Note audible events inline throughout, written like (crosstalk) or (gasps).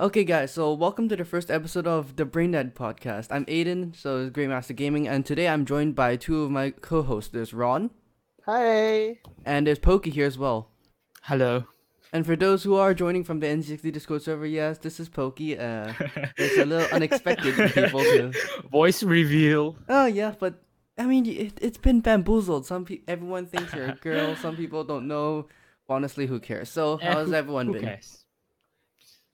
Okay, guys, so welcome to the first episode of the Brain Dead podcast. I'm Aiden, so it's Great Master Gaming, and today I'm joined by two of my co hosts. There's Ron, Hi. and there's Pokey here as well. Hello. And for those who are joining from the N60 Discord server, yes, this is Pokey. Uh, it's a little unexpected for (laughs) people to. Voice reveal. Oh, yeah, but I mean, it, it's been bamboozled. Some pe- everyone thinks you're a girl, some people don't know. Honestly, who cares? So, (laughs) Eh, how's who- everyone Who been? cares?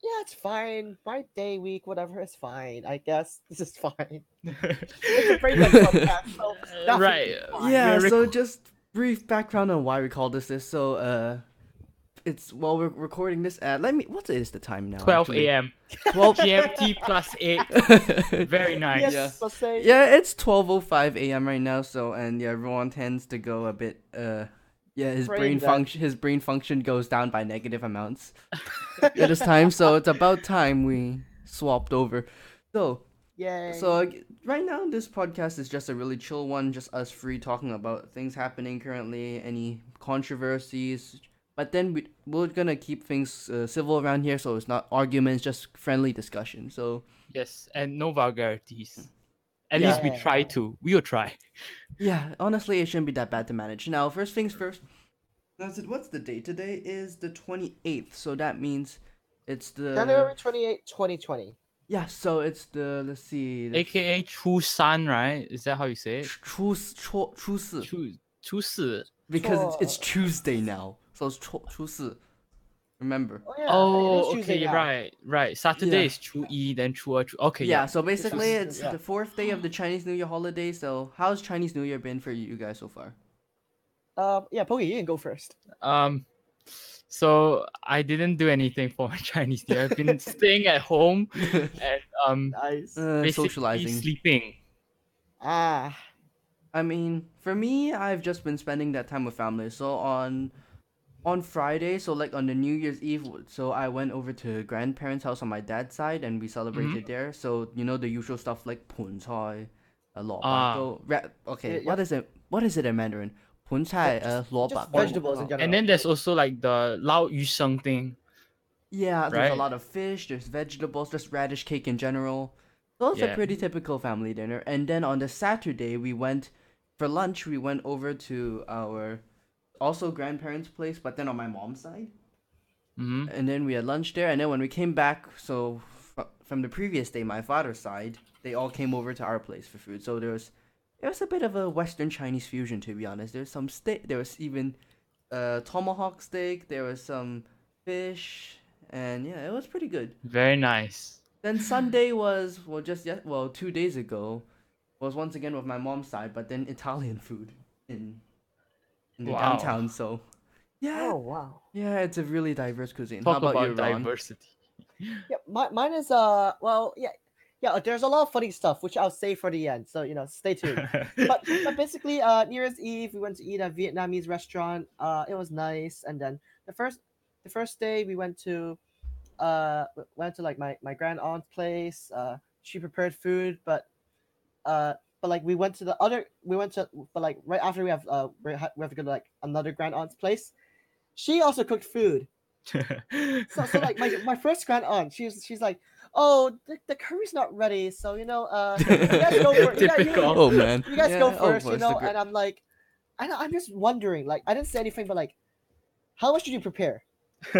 Yeah, it's fine. My day, week, whatever is fine. I guess (laughs) this is fine. (laughs) It's a podcast, so (laughs) right. fine. Yeah, We're so rec- just brief background on why we call this this. So, uh, it's while we're recording this at let me what is the time now? 12 actually? a.m. 12 GMT plus 8. Very nice. Yes, Yeah. let's say. yeah, it's 12:05 a.m. right now. So, and yeah, everyone tends to go a bit uh yeah, his brain, Brain function his brain function goes down by negative amounts (laughs) at this time. So, it's about time we swapped over. So, yeah. So right now, this podcast is just a really chill one, just us free talking about things happening currently, any controversies. But then we we're gonna keep things uh, civil around here, so it's not arguments, just friendly discussion. So Yes, and no vulgarities. At yeah. least we try to. We'll try. (laughs) Yeah, honestly, it shouldn't be that bad to manage. Now, first things first. That's it. What's the date today? Is the twenty eighth. So that means it's the January twenty eighth, twenty twenty. Yeah. So it's the let's see. The... AKA Chu San, right? Is that how you say it? Chu Chu Chu Chu Because it's, it's Tuesday now, so it's Chu Chu Remember? Oh, yeah. Oh, Tuesday okay, now. right, right. Saturday Yeah. is Chu Yi, then Chu Er, Chu. Okay, yeah, yeah. so basically is- it's yeah. the fourth day of the Chinese New Year holiday. So how's Chinese New Year been for you guys so far? Um, yeah, Pokey, you can go first. Um, so I didn't do anything for my (laughs) Chinese New Year. I've been (laughs) staying at home and um, Nice. Uh, basically socializing. sleeping. ah. I mean, for me, I've just been spending that time with family. So on on Friday, so like on the New Year's Eve, so I went over to grandparents' house on my dad's side and we celebrated there. So you know the usual stuff like pun cai, a lot. Ah. Ra- okay, Yeah, what is it? What is it in Mandarin? Pun cai, uh, luo Just vegetables in oh. general. And then there's also like the Lao Yu Sheng thing. Yeah, there's a lot of fish, there's vegetables, There's radish cake in general. So it's a pretty typical family dinner. And then on the Saturday, we went for lunch. We went over to our also grandparents' place, but then on my mom's side. hmm And then we had lunch there. And then when we came back, so fr- from the previous day, my father's side, they all came over to our place for food. So there was it was a bit of a Western Chinese fusion, to be honest. There's some steak. There was even uh, tomahawk steak. There was some fish, and yeah, it was pretty good. Very nice. Then Sunday was well, just yet well, two days ago, was once again with my mom's side, but then Italian food in in the Wow. downtown. So yeah, Oh, wow. yeah, it's a really diverse cuisine. Talk How about, about you, Ron? diversity. (laughs) Yeah, my, mine is, uh, well, yeah. Yeah, there's a lot of funny stuff, which I'll save for the end. So, you know, stay (laughs) tuned. but, (laughs) but basically, uh, New Year's Eve, we went to eat at a Vietnamese restaurant. Uh, it was nice. And then the first, the first day, we went to, uh, went to like my my grand aunt's place. Uh, she prepared food, but, uh, but like we went to the other, we went to, but like right after we have, uh, we ha- we have to go to like another grand aunt's place. She also cooked food. (laughs) So, so like my, my first grand aunt, she's she's like, oh, the, the curry's not ready, so you know, uh, you guys go (laughs) for yeah, you- Typical. Oh man, you guys Yeah, go oh, first, you know. gr- And I'm like, I know, I'm just wondering, like, I didn't say anything, but like, how much did you prepare? (laughs)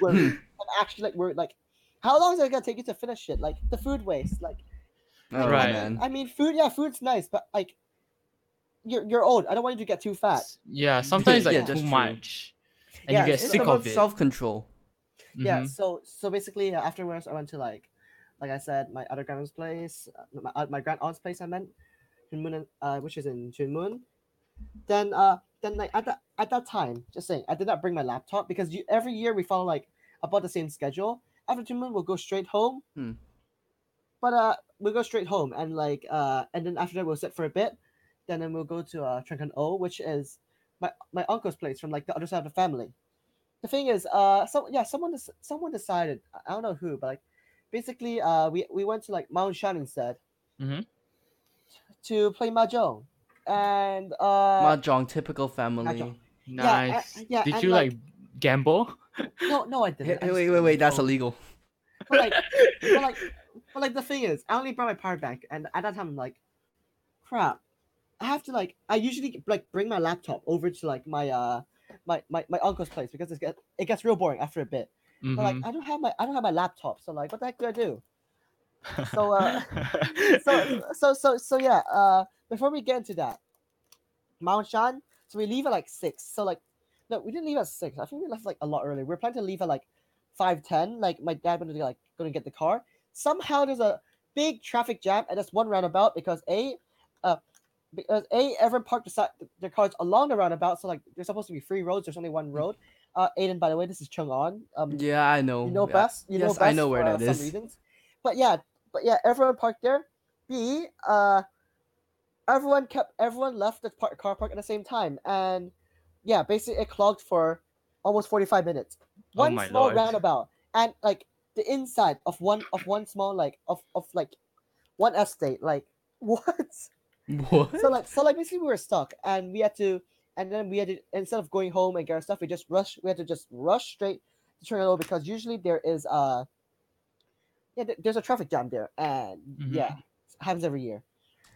We're, Hmm. I'm actually like, we're like, how long is it gonna take you to finish it? Like the food waste, like, oh Right. man. I mean, food, yeah, food's nice, but like, you're you're old. I don't want you to get too fat. yeah, sometimes (laughs) like Yeah, that's too true. much, and Yeah, you get it's It's sick of it. self control. Yeah. Mhm. So so basically, afterwards, I went to like, like I said, my other grandma's place, uh, my, uh, my grand aunt's place. I meant, Tuen Mun, uh, which is in Tuen Mun. Then uh, then like at that at that time, just saying, I did not bring my laptop because you, every year we follow like about the same schedule. After Tuen Mun, we'll go straight home. Hmm. But uh, we'll go straight home and like uh, and then after that we'll sit for a bit. Then then we'll go to uh Tseung Kwan O, which is my my uncle's place from like the other side of the family the thing is, uh, so yeah, someone des- someone decided. I- I don't know who, but like, basically, uh, we we went to like Ma On Shan instead Mhm. to play mahjong, and uh, Mahjong, typical family. Mahjong. Yeah, I- Nice. yeah, Did and, you like- like gamble? no, no, I didn't. Hey, just- wait, wait, wait. That's illegal. but like, but like, but like the thing is, I only brought my power bank, and at that time, I'm like, crap. I have to like. I usually like bring my laptop over to like my uh my my, my uncle's place because it gets it gets real boring after a bit. But like, Mhm. I don't have my I don't have my laptop, so like, what the heck do I do? (laughs) so, uh, (laughs) so so so so yeah. Uh, before we get into that, Ma On Shan. So we leave at like six. So like, no, we didn't leave at six. I think we left like a lot earlier. We are planning to leave at like five ten. Like my dad went to like going to get the car. Somehow there's a big traffic jam and there's one roundabout because a, uh, because a everyone parked the, their cars along the roundabout. So like there's supposed to be three roads. There's only one road. Uh, Aiden, by the way, this is Chung On. Um, Yeah, I know. you know yeah. best. You know yes, best I know where for, uh, that some reasons. But yeah, but yeah, everyone parked there. B, uh, everyone kept everyone left the par- car park at the same time, and yeah, basically it clogged for almost forty five minutes. Oh One my small lord. roundabout, and like the inside of one of one small like of of like one estate, like (laughs) what? What? so like so like basically we were stuck and we had to and then we had to instead of going home and get our stuff we just rush we had to just rush straight to Toronto because usually there is uh yeah there's a traffic jam there and Mhm. yeah it happens every year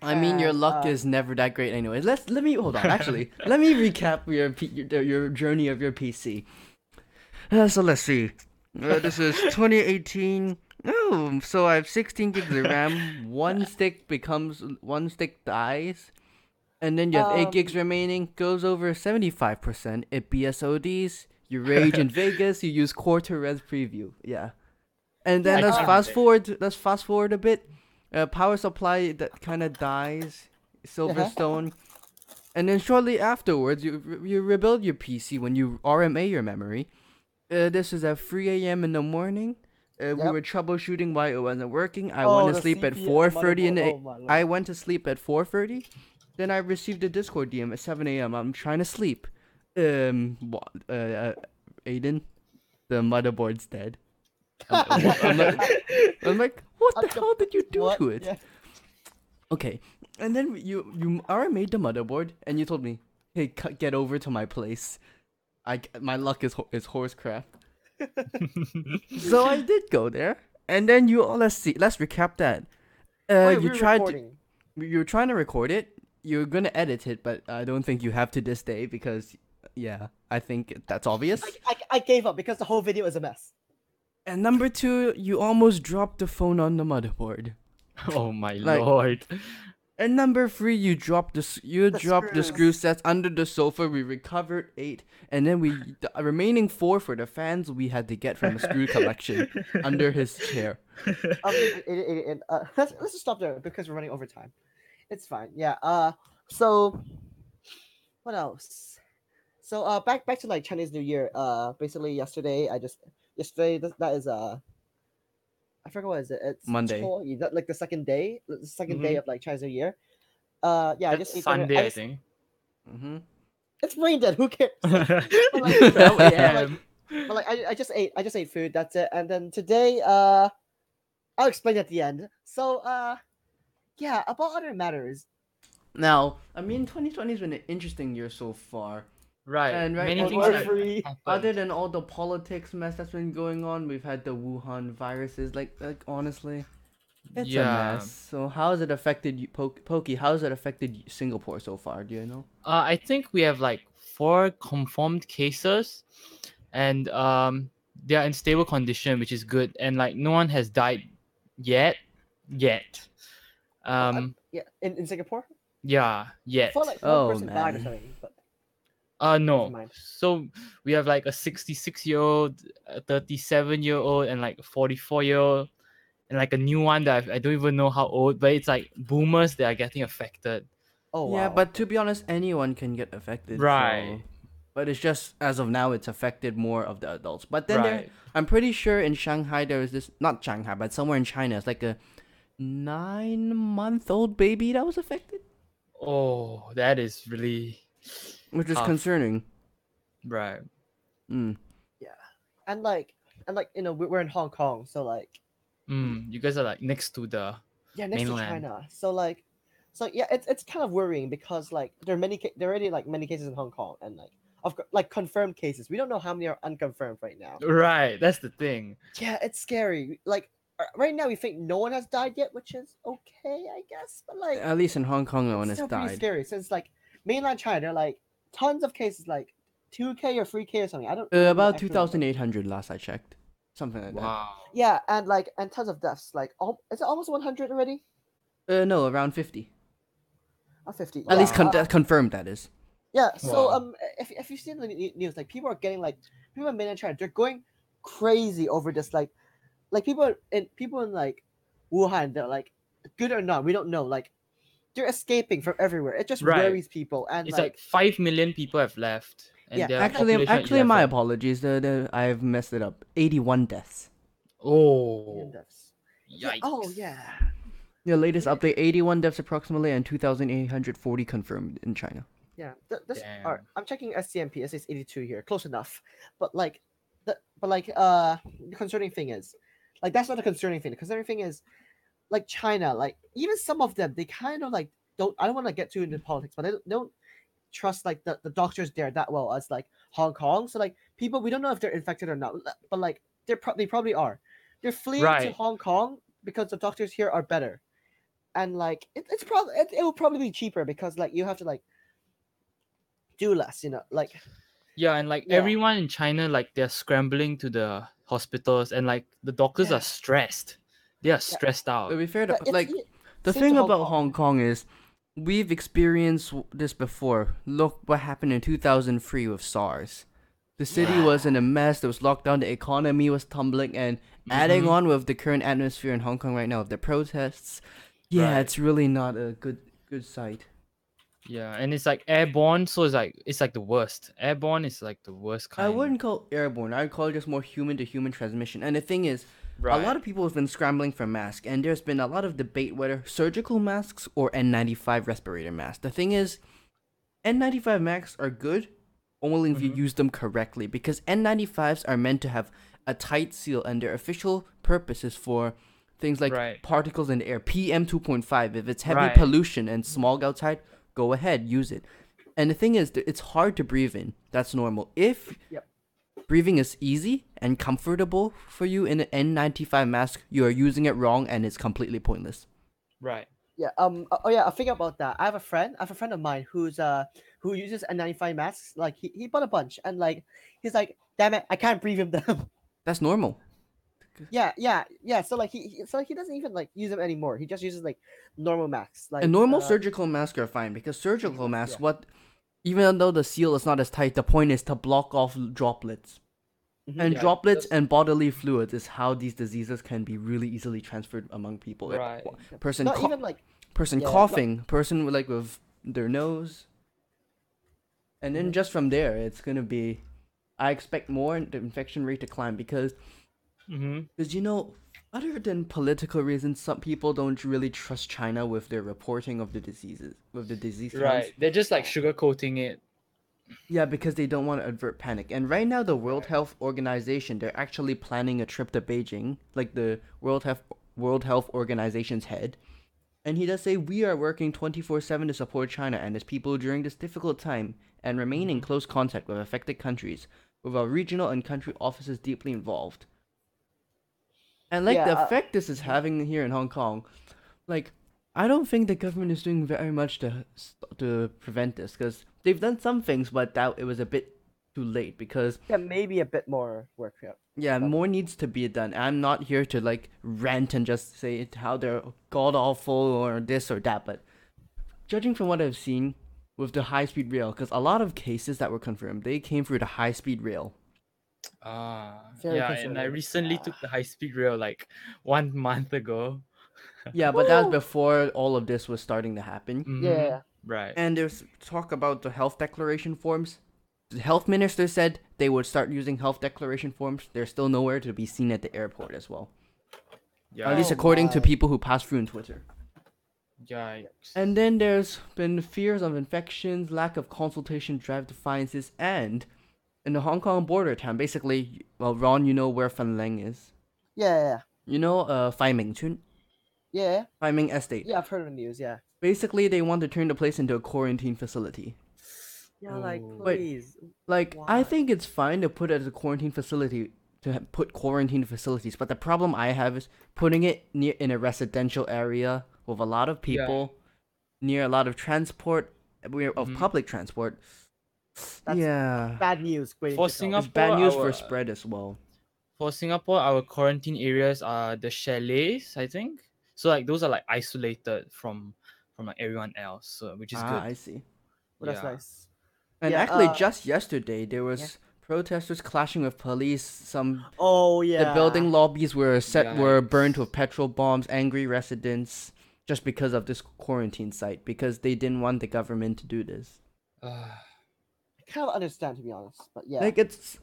I mean, your luck uh, is never that great, anyway. Let's let me hold on. Actually, (laughs) let me recap your your, your journey of your PC. Uh, so let's see. Uh, this is 2018. Oh, so I have 16 gigs of RAM. (laughs) One stick becomes one stick dies, and then you have eight gigs Um, remaining. Goes over 75%. It BSODs. You rage in (laughs) Vegas. You use quarter res preview. Yeah, and then let's fast forward. Let's fast forward a bit. Uh, power supply that kind of dies. Silverstone. And then shortly afterwards, you you rebuild your PC when you RMA your memory. Uh, this is at 3 a.m. in the morning. Uh, We were troubleshooting why it wasn't working. I Oh, went to sleep at 4:30 in the. oh my. I went to sleep at 4:30. Then I received a Discord DM at 7 a.m. I'm trying to sleep. Um, uh, uh Aiden, the motherboard's dead. I'm, I'm like, I'm like, (laughs) what the hell did you do What? to it? Yeah. Okay, and then you you already made the motherboard, and you told me, "Hey, get over to my place." I c- my luck is ho- is horse crap. (laughs) so I did go there, and then you. Oh, let's see. Let's recap that. Uh, Wait, you were tried. To, you were trying to record it. You're gonna edit it, but I don't think you have to this day because, yeah, I think that's obvious. I, I, I gave up because the whole video is a mess And number two, you almost dropped the phone on the motherboard. (laughs) oh my Like- lord. And number three, you dropped the you The dropped the screw sets under the sofa. We recovered eight, and then we (laughs) the remaining four for the fans we had to get from a screw collection under his chair. (laughs) um, it, it, it, uh, let's, let's just stop there because we're running over time. It's fine. Yeah. Uh. So, what else? So uh, back back to like Chinese New Year. Uh, basically yesterday I just yesterday th- that is uh, I forgot what is it? It's Monday. That like the second day, the 2nd day Mhm. of like Chinese New Year. Uh, yeah, I That's just ate Sunday, I just- think. Mm-hmm. It's brain dead. (laughs) Who cares? (laughs) like- (laughs) but a.m. But like I, I just ate I just ate food, that's it. And then today, uh I'll explain at the end. So uh yeah, about other matters. Now, I mean, 2020 has been an interesting year so far. Right. And right Many now things we're free. Other than all the politics mess that's been going on, we've had the Wuhan viruses. Like, like honestly, it's a Yeah. mess. So how has it affected you, Po- Pokey? How has it affected Singapore so far? Do you know? Uh, I think we have like four confirmed cases, and um, they are in stable condition, which is good. And like no one has died yet, yet. Um, Yeah, in, in Singapore? yeah, I yet. felt like one Oh, person died or man. something. But Uh, no. Never. So we have like a 66 year old, a 37 year old, and like a 44 year old, and like a new one that I, I don't even know how old, but it's like boomers that are getting affected. oh Yeah, wow. but to be honest, anyone can get affected. Right. so- But it's just as of now, it's affected more of the adults. But then there, right. I'm pretty sure in Shanghai there is this not Shanghai, but somewhere in China, it's like a nine month old baby that was affected, Oh, that is really which is Tough. concerning. right. Mm. Yeah, and like and like you know we- we're in Hong Kong, so like Mm, you guys are like next to the yeah, next Mainland. to China. So like so yeah, it's it's kind of worrying because like there are many there are already like many cases in Hong Kong and like of like confirmed cases. We don't know how many are unconfirmed right now. Right, that's the thing. Yeah, it's scary. Like uh, right now, we think no one has died yet, which is okay, I guess. But like, At least in Hong Kong, no one it's has still pretty died. scary since like mainland China, like tons of cases, like two k or three k or something. I don't. Uh, about actual two number. thousand eight hundred last I checked, something like that. Wow. Yeah, and like and tons of deaths. Like, al- is it almost one hundred already? Uh, no, around fifty. Or fifty? At least con- uh, confirmed. That is. Yeah. So Wow. um, if if you've seen the news, like people are getting like people in mainland China, they're going crazy over this. Like, like people in people in like Wuhan, they're like, good or not, we don't know. Like, they're escaping from everywhere. It just Right. worries people. And It's like, like five million people have left. And Yeah, Actually, actually, my 11. apologies. The, the I've messed it up. Eighty-one deaths. Oh, deaths. yikes. Oh yeah. The latest update: eighty-one deaths approximately, and two thousand eight hundred forty confirmed in China. Yeah, th- this all right, I'm checking SCMP. It says 82 here, close enough. But like, the but like, uh, the concerning thing is, like, that's not a concerning thing. The concerning thing is, like, China, like, even some of them, they kind of like don't. I don't want to get too into politics, but they don't, don't trust like the, the doctors there that well as like Hong Kong. So like, people we don't know if they're infected or not, but like, they're pro- they probably are. They're fleeing to Hong Kong because the doctors here are better, and like, it, it's probably it, it will probably be cheaper because like you have to like do less, you know, like Yeah, and like Yeah. everyone in China, like they're scrambling to the hospitals, and like the doctors Yeah. are stressed. They are stressed out. To be fair, to, yeah, like the same to thing Hong about Kong. Hong Kong is, we've experienced this before. Look what happened in two thousand three with SARS. The city was in a mess. There was lockdown. The economy was tumbling, and adding Mhm. on with the current atmosphere in Hong Kong right now, the protests. Yeah, Right. it's really not a good good sight. Yeah, and it's like airborne, so it's like it's like the worst. Airborne is like the worst kind. I wouldn't call airborne. I'd call it just more human to human transmission. And the thing is, Right. a lot of people have been scrambling for masks, and there's been a lot of debate whether surgical masks or N95 respirator masks. The thing is, N95 masks are good only if you Mhm. use them correctly, because N95s are meant to have a tight seal, and their official purpose is for things like Right. particles in the air, PM 2.5. If it's heavy Right. pollution and smog outside, go ahead, use it. And the thing is, it's hard to breathe in. That's normal. If Yep. Breathing is easy and comfortable for you in an N95 mask, you are using it wrong and it's completely pointless. right. yeah, um, oh yeah, I think about that. I have a friend, I have a friend of mine who's uh who uses N95 masks. Like he, he bought a bunch, and like he's like, damn it, I can't breathe in them. (laughs) That's normal. yeah, yeah, yeah. So like he, he so he doesn't even like use them anymore. He just uses like normal masks. Like and normal uh, surgical masks are fine because surgical yeah. masks, what, even though the seal is not as tight, the point is to block off droplets. mhm, And Yeah, droplets that's- and bodily fluids is how these diseases can be really easily transferred among people. Right. wh- Person, Not co- even like person yeah, like- coughing, person with like with their nose, and then Mhm. just from there, it's gonna be. I expect more the infection rate to climb because Mm-hmm. Because you know, other than political reasons, some people don't really trust China with their reporting of the diseases, with the disease. Right. They're just like sugarcoating it. Yeah, because they don't want to avert panic. And right now, the World Health Organization, they're actually planning a trip to Beijing, like the World Health World Health Organization's head. And he does say we are working 24/7 to support China and its people during this difficult time and remain in mm-hmm. close contact with affected countries, with our regional and country offices deeply involved. And like the Yeah, uh, effect this is having here in Hong Kong, like I don't think the government is doing very much to to prevent this because they've done some things, but that it was a bit too late because yeah, maybe a bit more work. Yeah. yeah, But- more needs to be done. I'm not here to like rant and just say how they're god awful or this or that, but judging from what I've seen with the high speed rail, because a lot of cases that were confirmed, they came through the high speed rail. Ah. Very yeah, and I conservative. recently took the high speed rail like (laughs) one month ago. Yeah, but that was (laughs) before all of this was starting to happen. Mhm. Yeah. Right. And there's talk about the health declaration forms. The health minister said they would start using health declaration forms. They're still nowhere to be seen at the airport as well. yeah. At least Oh according to my. people who pass through on Twitter. Yikes. And then there's been fears of infections, lack of consultation drive defiances, and in the Hong Kong border town, basically, well, Ron, you know where Fanling is. Yeah, yeah, You know, uh, Fai Ming Chun, yeah, Fai Ming Estate. yeah. I've heard of the news. Yeah. Basically, they want to turn the place into a quarantine facility. Yeah, like Ooh. Wait. please. Like I think it's fine to put it as a quarantine facility to put quarantine facilities, but the problem I have is putting it near in a residential area with a lot of Yeah. people, near a lot of transport, we of Mhm. public transport. That's yeah, Bad news. For Singapore, it's bad news our- for spread as well. For Singapore, our quarantine areas are the chalets, I think. So like those are like isolated from from like everyone else, so, which is ah, good. I see. Well, that's Yeah. nice. And Yeah, actually, uh, just yesterday there was yeah. protesters clashing with police. Some Oh yeah. the building lobbies were set were burned with petrol bombs. Angry residents just because of this quarantine site because they didn't want the government to do this. I kind of understand to be honest, but yeah. Like it's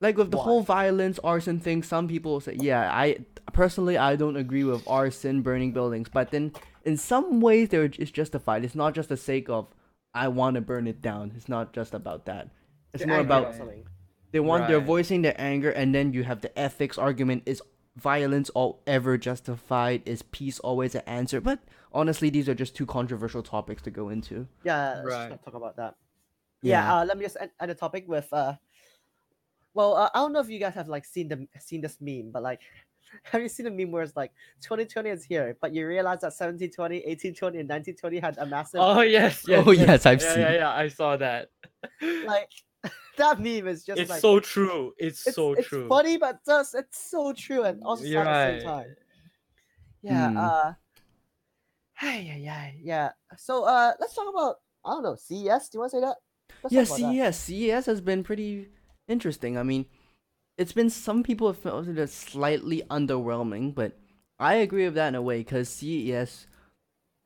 like with the Why? whole violence arson thing. Some people say, yeah, I personally I don't agree with arson, burning buildings, but then in some ways they're it's justified. It's not just the sake of I want to burn it down. It's not just about that. It's They're more about something. they want they're voicing their anger, and then you have the ethics argument: is violence all ever justified? Is peace always an answer? But honestly, these are just two controversial topics to go into. Yeah, let's right. not talk about that. Yeah, Yeah. uh, let me just end, end the topic with uh. Well, uh, I don't know if you guys have like seen the seen this meme, but like, (laughs) have you seen the meme where it's like 2020 is here, but you realize that 1720, 1820, and 1920 had a massive Oh yes, yes. (laughs) oh yes, I've yeah, seen. yeah, yeah. I saw that. like (laughs) that meme is just it's like so true. It's, it's, so it's true. funny, but just it's so true and also sad You're at the same time. Yeah. Hmm. Uh. (sighs) Yeah, yeah, yeah. So uh, let's talk about I don't know CES. Do you want to say that? Let's Yeah. CES. CES has been pretty interesting. I mean, it's been some people have felt it as slightly underwhelming, but I agree with that in a way because CES.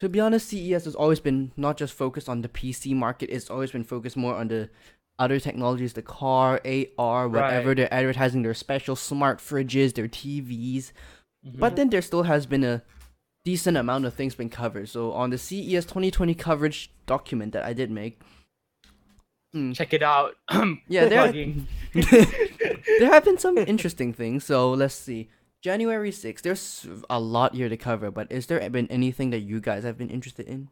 To be honest, CES has always been not just focused on the PC market. It's always been focused more on the other technologies, the car, AR, whatever. Right. They're advertising their special smart fridges, their TVs. Mhm. But then there still has been a decent amount of things been covered. So on the CES 2020 coverage document that I did make, mm, check it out. (clears throat) yeah, there Plugging. (laughs) there have been some (laughs) interesting things. So let's see. January 6th, there's a lot here to cover, but is there been anything that you guys have been interested in?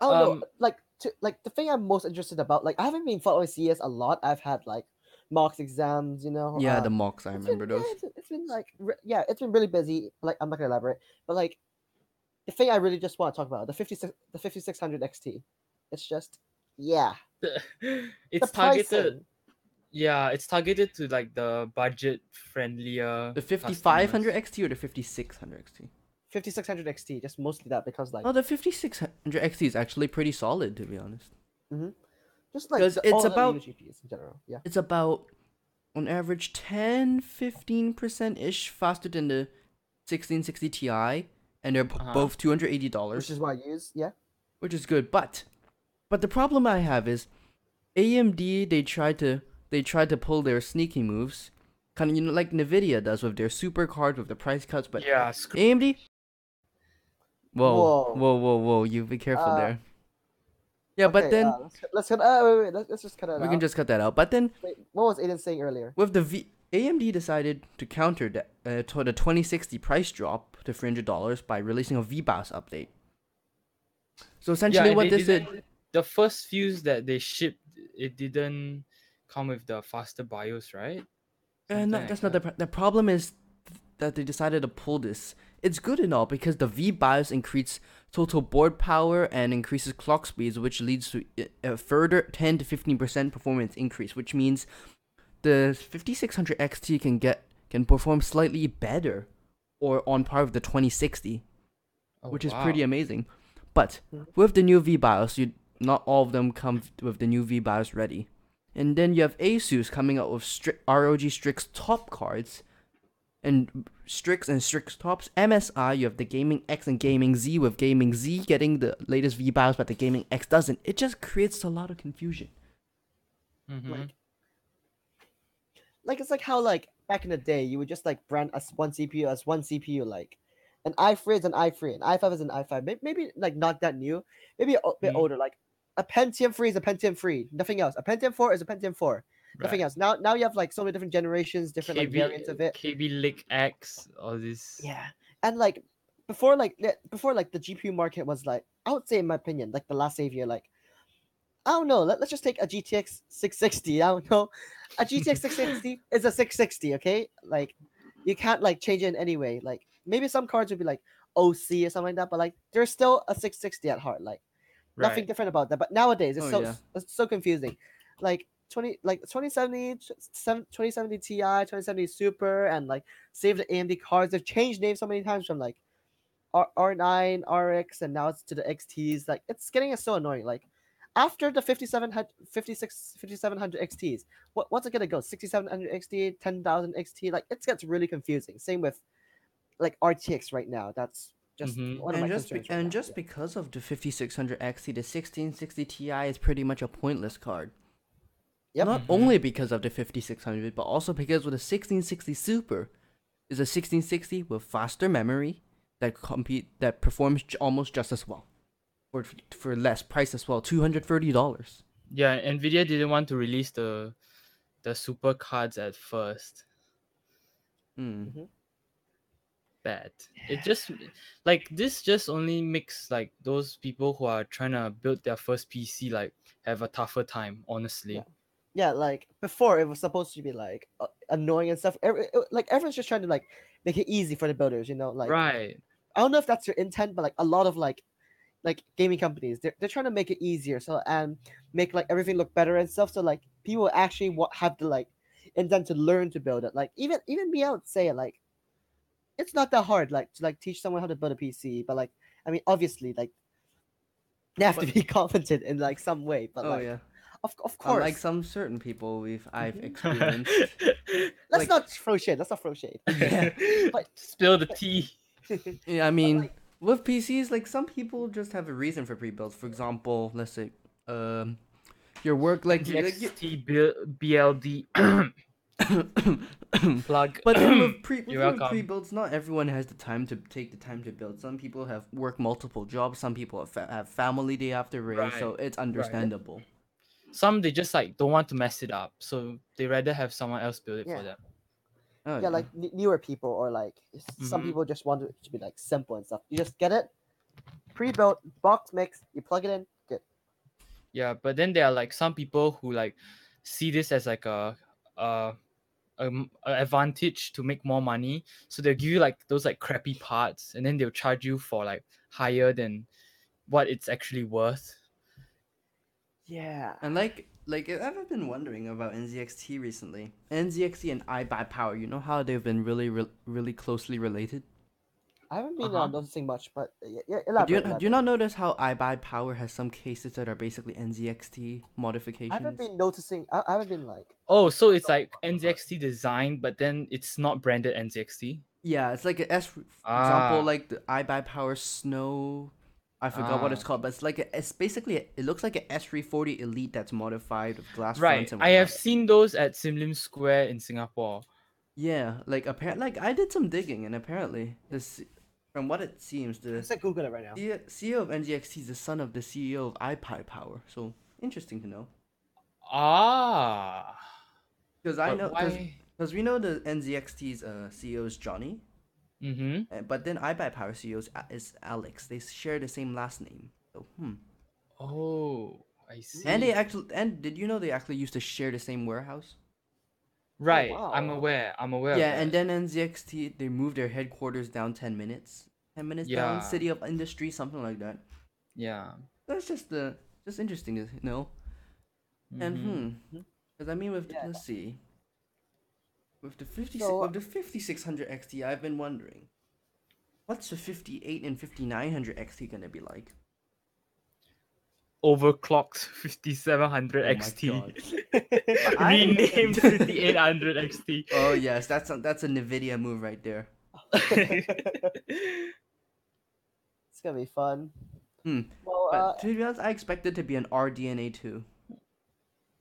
I don't know. Um, Like, to, like the thing I'm most interested about. Like, I haven't been following CS a lot. I've had like mocks exams. You know. Yeah, uh, the mocks, I remember been, those. Yeah, it's, it's been like re- yeah, it's been really busy. Like I'm not gonna elaborate, but like the thing I really just want to talk about the 56 the 5600 XT. It's just yeah, (laughs) it's the targeted. pricing. Yeah, it's targeted to like the budget friendlier. The 5500 XT or the 5600 XT? 5600 XT, just mostly that because like Oh, the 5600 XT is actually pretty solid, to be honest. just like 'cause the- it's all about- new GPUs in general. Yeah. It's about, on average, 10 15% ish faster than the 1660 Ti, and they're b- Uh-huh. both $280. Which is what I use. Yeah. which is good. But but the problem I have is AMD they tried to they tried to pull their sneaky moves, kind of you know like Nvidia does with their super cards with the price cuts. But yeah, screw- AMD. Whoa, Whoa. whoa, whoa, whoa! You be careful Uh, there. Yeah, but then uh, let's let's cut- uh, wait, wait, let's, let's just cut it we out. can just cut that out. But then Wait, what was Aiden saying earlier? with the V, AMD decided to counter that uh, to the 2060 price drop to $300 by releasing a V BIOS update. So essentially, and what they this did. The first fuse that they shipped, it didn't come with the faster BIOS, right? Uh, no, like that's not the the problem is that they decided to pull this. It's good and all because the V BIOS increases total board power and increases clock speeds, which leads to a further 10 to 15 percent performance increase, which means the 5600 XT can get can perform slightly better, or on par with the 2060, Oh, which is pretty amazing. But with the new V BIOS, you not all of them come with the new V BIOS ready. And then you have Asus coming out with Stri- ROG Strix top cards, and Strix and Strix tops. MSI, you have the Gaming X and Gaming Z, with Gaming Z getting the latest V BIOS, but the Gaming X doesn't. It just creates a lot of confusion. Mhm. Like, like it's like how like back in the day you would just like brand as one CPU as one CPU like an i3 is an i3 an i5 is an i5 maybe, maybe like not that new maybe a bit Mhm. older like a Pentium 3 is a Pentium 3 nothing else a Pentium 4 is a Pentium 4 nothing else now now you have like so many different generations different like variants of it Kaby Lake X, all this. yeah and like before like before like the GPU market was like I would say in my opinion like the last savior like I don't know. Let, let's just take a GTX 660. I don't know. A GTX (laughs) 660 is a 660. Okay, like you can't like change it in any way. Like maybe some cards would be like OC or something like that, but like there's still a 660 at heart. Like nothing different about that. But nowadays it's Oh, so yeah. it's so confusing. Like 20 like 2070 2070 Ti, 2070 Super, and like save the AMD cards. They've changed names so many times from like R- R9, RX, and now it's to the XTs. Like it's getting so annoying. Like after the 5700 56 5700 XTs, what, what's it gonna go? 6700 XT, 10,000 XT? Like it gets really confusing. Same with like RTX right now. That's just Mhm. one of and my just be- concerns. right and now, just yeah. because of the 5600 XT, the 1660 Ti is pretty much a pointless card. Yep. Not Mhm. only because of the 5600, but also because with the 1660 Super is a 1660 with faster memory that compete that performs j- almost just as well for for less price as well, two hundred thirty dollars. Yeah, Nvidia didn't want to release the the super cards at first. Hmm. Bad. It just like this just only makes like those people who are trying to build their first PC like have a tougher time, honestly. Yeah. yeah, like before it was supposed to be like uh, annoying and stuff. Every, it- like everyone's just trying to like make it easy for the builders, you know. Like right. I don't know if that's your intent, but like a lot of like like gaming companies, they're, they're trying to make it easier, so and make like everything look better and stuff. So like people actually have to like intent to learn to build it. Like even even me, I would say like it's not that hard, like to like teach someone how to build a PC. But like I mean, obviously, like they have to be (laughs) competent in like some way. But oh like, yeah. of of course, Like some certain people we've I've Mhm. experienced. (laughs) let's like- not throw shade. Let's not throw shade. (laughs) But- Spill the tea. yeah, I mean, like- with PCs, like some people just have a reason for pre-builds. For example, let's say, um, your work like, like you- BLD (clears throat) plug. But then with (coughs) pre You're with pre builds, not everyone has the time to take the time to build. Some people have work multiple jobs. Some people have, fa- have family they have to raise, so it's understandable. some they just like don't want to mess it up, so they rather have someone else build it Yeah. for them. Oh, yeah, like n- newer people or like s- some people just want it to be like simple and stuff. You just get it, pre-built box mix. You plug it in, good. Yeah, but then there are like some people who like see this as like a uh um, advantage to make more money. So they'll give you like those like crappy parts, and then they'll charge you for like higher than what it's actually worth. Yeah. and like like I've been wondering about NZXT recently. NZXT and iBuy Power, you know how they've been really re- really closely related. I haven't been uh Uh-huh. noticing much, but uh, yeah, yeah, But elaborate. do you, elaborate. do you not notice how iBuy Power has some cases that are basically NZXT modifications? I haven't been noticing. I, I haven't been like. Oh, so it's like NZXT design, but then it's not branded NZXT. Yeah, it's like a S. For Ah. example, like the iBuy Power Snow. I forgot what it's Ah. called, but it's like a, it's basically a, it looks like an S340 Elite that's modified with glass Right. fronts and right I have seen those at Sim Lim Square in Singapore. Yeah, like apparently, like I did some digging, and apparently, this from what it seems, the Let's like Google it right now. C- CEO of NZXT is the son of the CEO of iBuy Power. So interesting to know, Ah. because I know because we know the NZXT's uh, CEO is Johnny, Mm-hmm. uh, but then iBuy Power CEO is, is Alex. They share the same last name. So hmm. Oh, I see. And they actually and did you know they actually used to share the same warehouse? Right. I'm aware. I'm aware. yeah, that. and then NZXT they moved their headquarters down ten minutes. Ten minutes down, City of Industry, something like that. yeah. That's just the just interesting to know. And mhm. hmm, because I mean with Yeah. let's see, with the fifty So- with the fifty six hundred XT, I've been wondering, what's the fifty eight and fifty nine hundred XT gonna be like? Overclocked 5700 Oh XT. (laughs) (laughs) I- Renamed 5800 XT. Oh yes, that's a, that's a Nvidia move right there. (laughs) It's gonna be fun. Hmm. Well, But uh, to be honest, I expect it to be an RDNA two.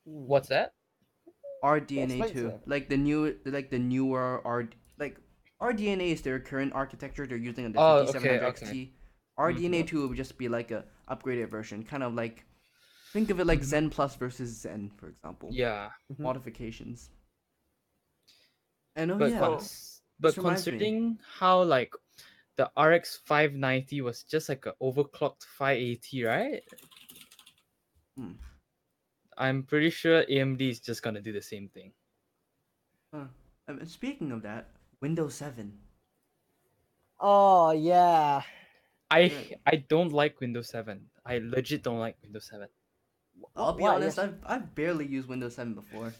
What's that? RDNA two, him. like the new, like the newer R, like RDNA is their current architecture they're using on the Oh, 5700 okay, XT. okay. RDNA two would just be like a upgraded version, kind of like think of it like Mhm. Zen Plus versus Zen, for example. Yeah. mhm. Modifications. And oh But yeah, cons- but This reminds me. considering how like the RX 590 was just like a overclocked 580, right? I'm pretty sure AMD is just gonna do the same thing. Huh. Um, speaking of that, Windows 7. Oh yeah. I hmm. Right. I don't like Windows 7. I legit don't like Windows 7. I'll be Why? honest, I've, I've barely used Windows 7 before.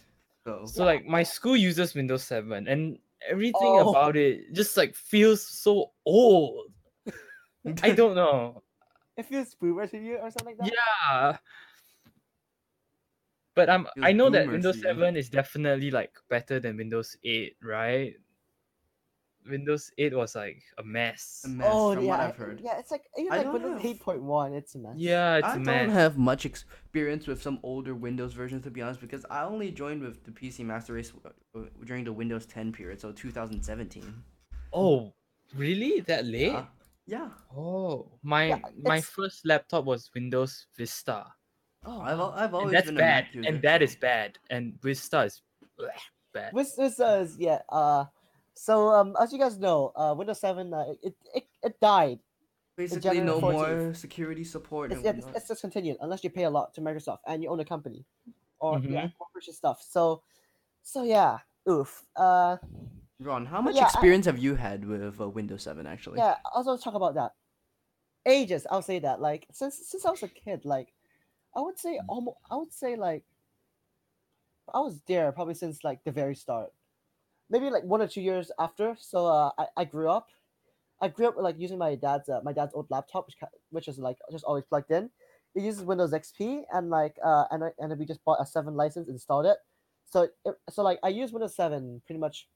So, So like my school uses Windows 7 and everything Oh. about it just like feels so old. (laughs) I don't know. It feels boomer to you or something like that. Yeah. But I'm Feels I know that boomer Windows you. 7 is definitely like better than Windows 8, right? Windows 8 was like a mess. a mess oh from yeah, what I- I've heard. yeah. It's like even I like Windows have- eight point one. It's a mess. Yeah, it's I a mess. I don't have much experience with some older Windows versions to be honest, because I only joined with the PC Master Race uh, during the Windows 10 period, so 2017. Oh, really? That late? Yeah. Yeah. Oh, my Yeah, my first laptop was Windows Vista. Oh, I've, I've always And that's been a bad. Mac user. And that so- is bad. And Vista is bleh, bad. Which this is yeah. Uh, so um, as you guys know, uh, Windows seven uh, it it it died. basically no January more security support. It's, and yeah, it's, it's discontinued unless you pay a lot to Microsoft and you own a company, or yeah, Mhm. or purchase stuff. So, so yeah, oof. Uh, Ron, how much yeah, I- experience have you had with uh, Windows 7 actually? yeah. Also talk about that. Ages, I'll say that. Like since since I was a kid, like I would say almost. I would say like I was there probably since like the very start. Maybe like one or two years after. So uh, I I grew up. I grew up like using my dad's uh, my dad's old laptop, which which is like just always plugged in. It uses Windows XP, and like uh, and I, and we just bought a seven license, installed it. So it, so like I use Windows seven pretty much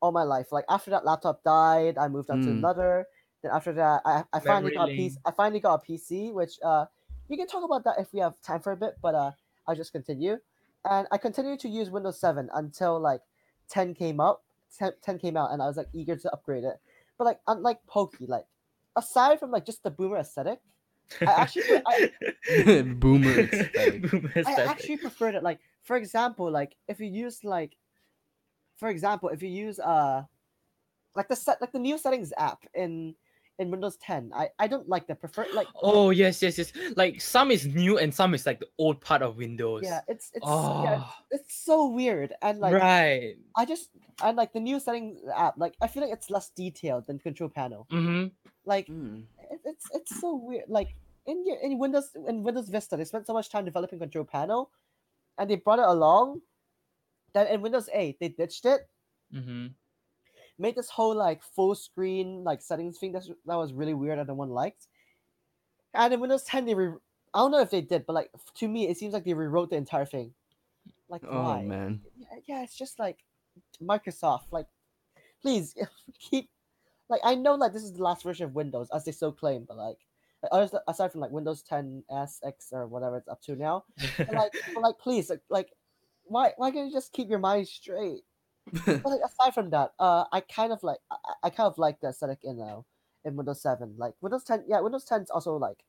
all my life. Like after that laptop died, I moved on to Mm. another. Then after that, I, I finally got a lane. I finally got a PC, which uh we can talk about that if we have time for a bit. But uh, I'll just continue, and I continued to use Windows seven until like ten came out. 10, 10 came out, and I was like eager to upgrade it. But like unlike Pokey, like aside from like just the boomer aesthetic, I actually I, (laughs) Boomer aesthetic. Boomer I actually preferred it. Like, for example, like if you use like, for example, if you use uh, like the set like the new settings app in in Windows 10, I I don't like the prefer like. Oh yes, yes, yes. Like some is new and some is like the old part of Windows. Yeah, it's it's Oh, yeah, it's so weird and like right. I just and like the new settings app like I feel like it's less detailed than control panel. Mm-hmm. Like Mm. it, it's it's so weird. Like in your in Windows in Windows Vista, they spent so much time developing control panel, and they brought it along. Then in Windows 8, they ditched it, Mm-hmm. Made this whole like full screen like settings thing that's, that was really weird and no one liked. And in Windows 10, they re- I don't know if they did, but like to me, it seems like they rewrote the entire thing. Like Oh why? man. yeah, it's just like Microsoft. Like, please (laughs) keep. Like, I know like this is the last version of Windows, as they so claim, but like, aside from like Windows 10 S X or whatever it's up to now, but, like, (laughs) but, like, please, like, like, why, why can't you just keep your mind straight? (laughs) But like, aside from that, uh, I kind of like, I, I kind of like the aesthetic in uh, in Windows 7. Like Windows 10, yeah, Windows 10 is also like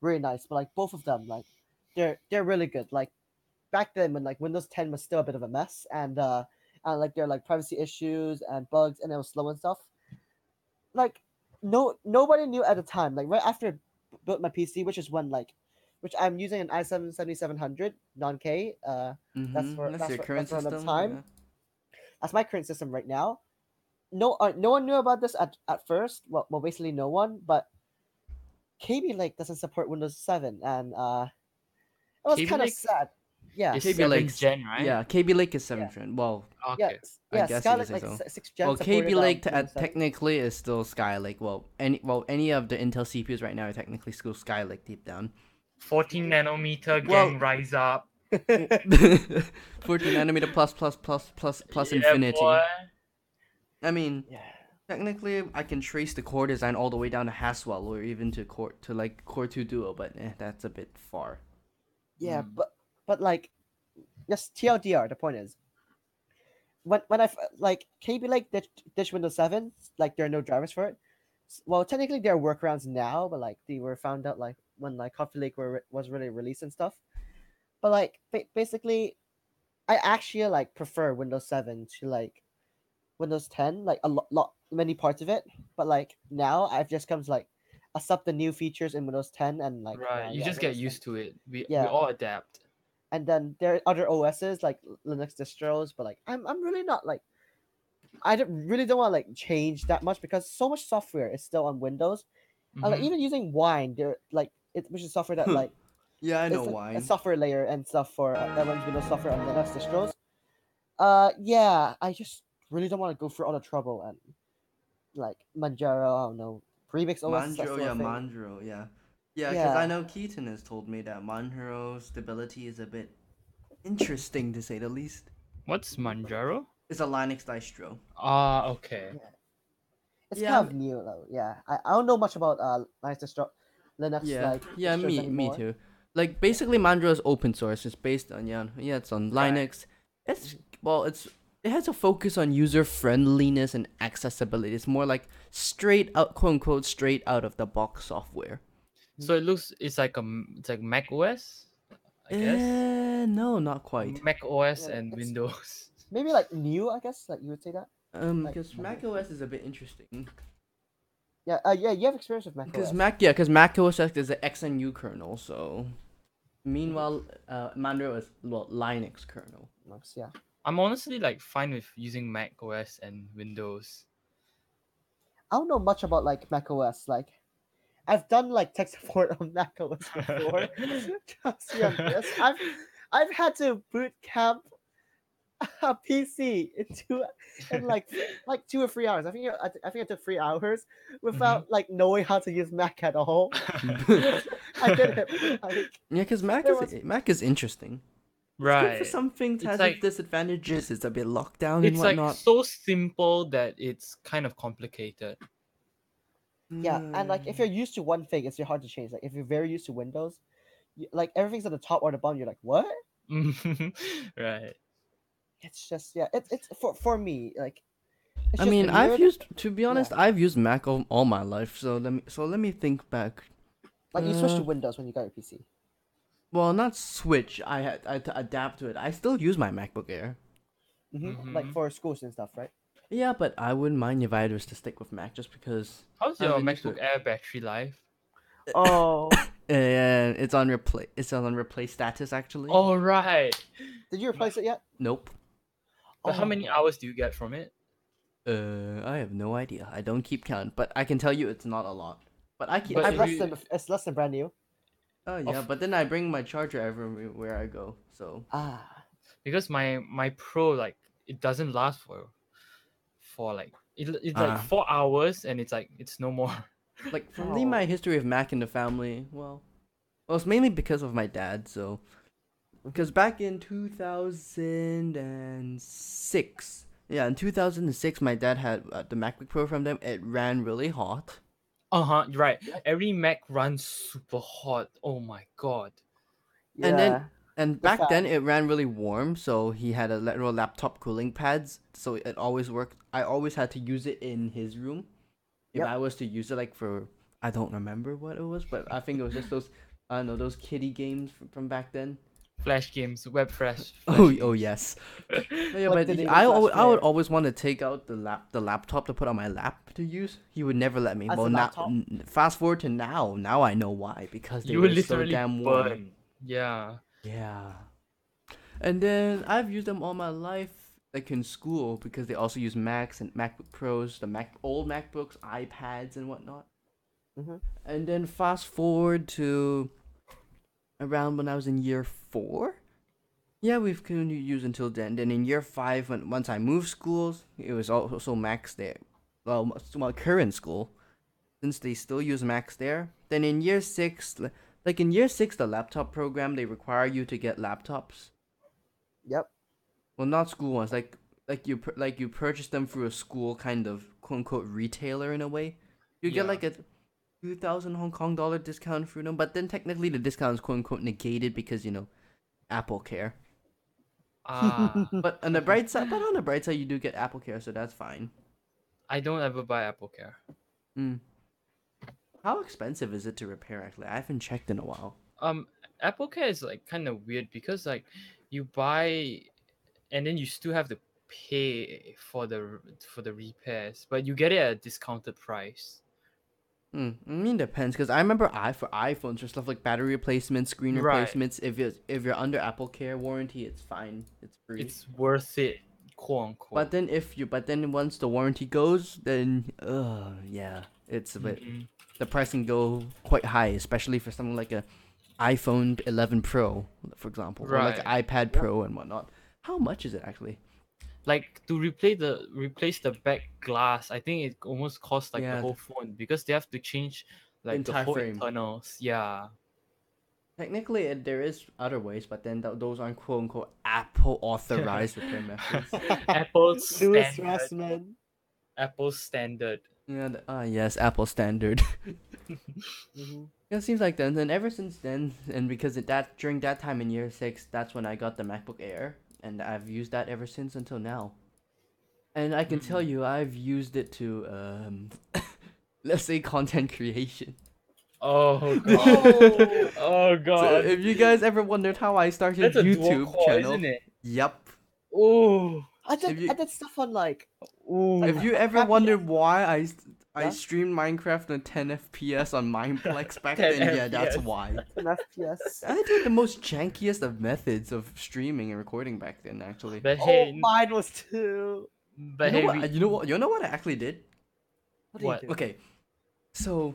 really nice, but like both of them, like, they're they're really good. Like back then when like Windows 10 was still a bit of a mess and uh and like there are like privacy issues and bugs and it was slow and stuff. Like no nobody knew at the time. Like right after I built my PC, which is when like which I'm using an i7 7700 non-K. Uh Mhm, for- That's that's your for- current that's system. time. yeah. That's my current system right now. No uh, no one knew about this at, at first. Well, well basically no one, but Kaby Lake doesn't support Windows 7 and uh it was Kaby kind of sad. Yeah. It's Kaby seventh gen, right? Yeah, Kaby Lake is seventh gen. Well, Yeah, Okay. s- I yeah, guess you Skylake could like so. si- six gen. well, supported, Kaby um, Lake te- uh, Windows 7. technically is still Skylake. Well, any well any of the Intel CPUs right now are technically still Skylake deep down. 14 nanometer Well- gang rise up. (laughs) 14 nanometer plus plus plus plus plus Yeah, infinity. boy. I mean, yeah. technically, I can trace the core design all the way down to Haswell or even to core to like Core 2 Duo, but eh, that's a bit far. Yeah, Mm. but but like, just TLDR. The point is, when when I f- like Kaby Lake ditch, ditch Windows Seven, like there are no drivers for it. Well, technically there are workarounds now, but like they were found out like when like Coffee Lake were was really released and stuff. But like basically, I actually like prefer Windows Seven to like Windows Ten, like a lot, lot many parts of it. But like now, I've just come to like accept the new features in Windows Ten and like Right. uh, you yeah, just get Windows 10. used to it. We, Yeah. we all adapt. and then there are other OSs like Linux distros, but like I'm I'm really not like I don't, really don't want to like change that much because so much software is still on Windows. And, like Mhm. even using Wine, there like it which is software that like Yeah, I it's know like why. a software layer and stuff for uh, that runs Windows software on Linux distros. Uh, yeah, I just really don't want to go through all the trouble and like Manjaro, I don't know, Premix OS. Manjaro, yeah. Manjaro, yeah. Yeah, because I know Keaton has told me that Manjaro stability is a bit interesting to say the least. What's Manjaro? It's a Linux distro. Ah, okay. It's Yeah, kind of new though. Yeah, I, I don't know much about uh Linux distro, Linux Yeah, like yeah, distros me, me too. Like basically, Manjaro is open source. It's based on yeah, yeah, it's on Right. Linux. It's well, it's it has a focus on user friendliness and accessibility. It's more like straight out, quote unquote, straight out of the box software. So it looks it's like a m- it's like Mac OS, I guess. Eh, no, not quite. Mac OS Yeah, and Windows. (laughs) Maybe like new, I guess. Like you would say that. Um, like- because Mac OS is a bit interesting. Yeah, uh, yeah. You have experience with Mac Because Mac, yeah, because Mac OS X is the XNU kernel. So, meanwhile, uh, Manjaro is well, Linux kernel. Linux, yeah. I'm honestly like fine with using Mac OS and Windows. I don't know much about like Mac OS. Like, I've done like tech (laughs) support on Mac OS before. Trust me on this. I've I've had to boot camp (laughs) a PC in two in (laughs) like like two or three hours. I think I, I think I took three hours without mm-hmm. like knowing how to use Mac at all. (laughs) I did it. Like, Yeah, because Mac is was- Mac is interesting. It's good right. for some things, It's has like- disadvantages. It's a bit locked down and It's like so simple that it's kind of complicated. yeah, and like if you're used to one thing, it's hard to change. Like if you're very used to Windows, you, like everything's at the top or the bottom. You're like, what? right. It's just yeah. It's it's for for me like. I just mean, I've weird. used to be honest, I've used Mac all, all my life. So let me so let me think back. like you switched to uh, Windows when you got your PC. Well, not switch. I had I had to adapt to it. I still use my MacBook Air. hmm Like Mhm. for schools and stuff, right? Yeah, but I wouldn't mind if I was to stick with Mac just because. How's your been used to MacBook. Air battery life? Oh, (laughs) And it's on replace. It's on replace status actually. Oh right. did you replace it yet? Nope. But how many Oh. hours do you get from it? Uh, I have no idea. I don't keep count, but I can tell you it's not a lot. But I keep. But I It's less you- than it's less than brand new. oh yeah, of- but then I bring my charger everywhere I go. So Ah, Because my my Pro like it doesn't last for for like it, it's like Ah. four hours and it's like it's no more. (laughs) like for me, Oh. my history of Mac in the family, well, well, it's mainly because of my dad. So, because back in two thousand and six, yeah, in two thousand and six, my dad had uh, the MacBook Pro from them. It ran really hot. Uh huh. Right. Every Mac runs super hot. Oh my god. yeah. And then- And The back then, it ran really warm, so he had a little laptop cooling pads, so it always worked. I always had to use it in his room. If Yep. I was to use it, like for, I don't remember what it was, but I think it was just those, I don't know, those kiddie games from, from back then. Flash games, web fresh. (laughs) Oh, oh yes. (laughs) But yeah, but did he- he I, al- I would always want to take out the lap, the laptop to put on my lap to use. He would never let me. As well, now, laptop? n- fast forward to now. Now I know why because they you were will so literally damn warm. Yeah. Yeah. And then I've used them all my life, like in school, because they also use Macs and MacBook Pros, the Mac old MacBooks, iPads, and whatnot. Mhm. And then fast forward to around when I was in year four. Yeah, we've continued to use until then. Then in year five, when once I moved schools, it was also Macs there. Well, my current school, since they still use Macs there. Then in year six, like in year six, the laptop program they require you to get laptops. Yep. Well, not school ones. Like like you like you purchase them through a school kind of quote unquote retailer in a way. You get Yeah. like a two thousand Hong Kong dollar discount through them, but then technically the discount is quote unquote negated because you know Apple Care. Ah, (laughs) But on the bright side, but on the bright side, you do get Apple Care, so that's fine. I don't ever buy Apple Care. Mm. How expensive is it to repair? Actually, I haven't checked in a while. Um, Apple Care is like kind of weird because like you buy, and then you still have to pay for the for the repairs, but you get it at a discounted price. Hmm. I mean, depends because I remember I for iPhones for stuff like battery replacements, screen Right. replacements. If you if you're under Apple Care warranty, it's fine. It's free. It's worth it, quote unquote. but then if you but then once the warranty goes, then uh yeah, it's a bit Mhm. the price can go quite high, especially for something like a iPhone 11 Pro, for example, or like Right. iPad. Pro and whatnot. How much is it actually? Like to replace the replace the back glass, I think it almost costs like Yeah. the whole phone because they have to change like the whole frame. internals. Yeah. Technically, it, there is other ways, but then th- those aren't quote unquote Apple authorized repair methods. (laughs) Apple's (laughs) Louis standard. Rossmann. Apple's standard. Yeah, the- ah yes, Apple standard. (laughs) Mhm. Yeah, it seems like then. Then ever since then, and because it, that during that time in year six, that's when I got the MacBook Air, and I've used that ever since until now. And I can tell Mm. you, I've used it to um, (laughs) let's say content creation. Oh (laughs) god. Oh. oh So god. if you guys ever wondered how I started That's a YouTube dual core, channel, isn't it? yep. Oh. I did you- I did stuff on like Ooh. If you ever wondered why I s- I streamed Minecraft on 10 FPS on Mineplex (laughs) back 10 then, yeah, that's why. (laughs) an FPS. I did the most jankiest of methods of streaming and recording back then, actually. but Oh, hey, mine was too. but you, know hey, what, we- you know what? You know what I actually did? What? do What? You do? Okay, so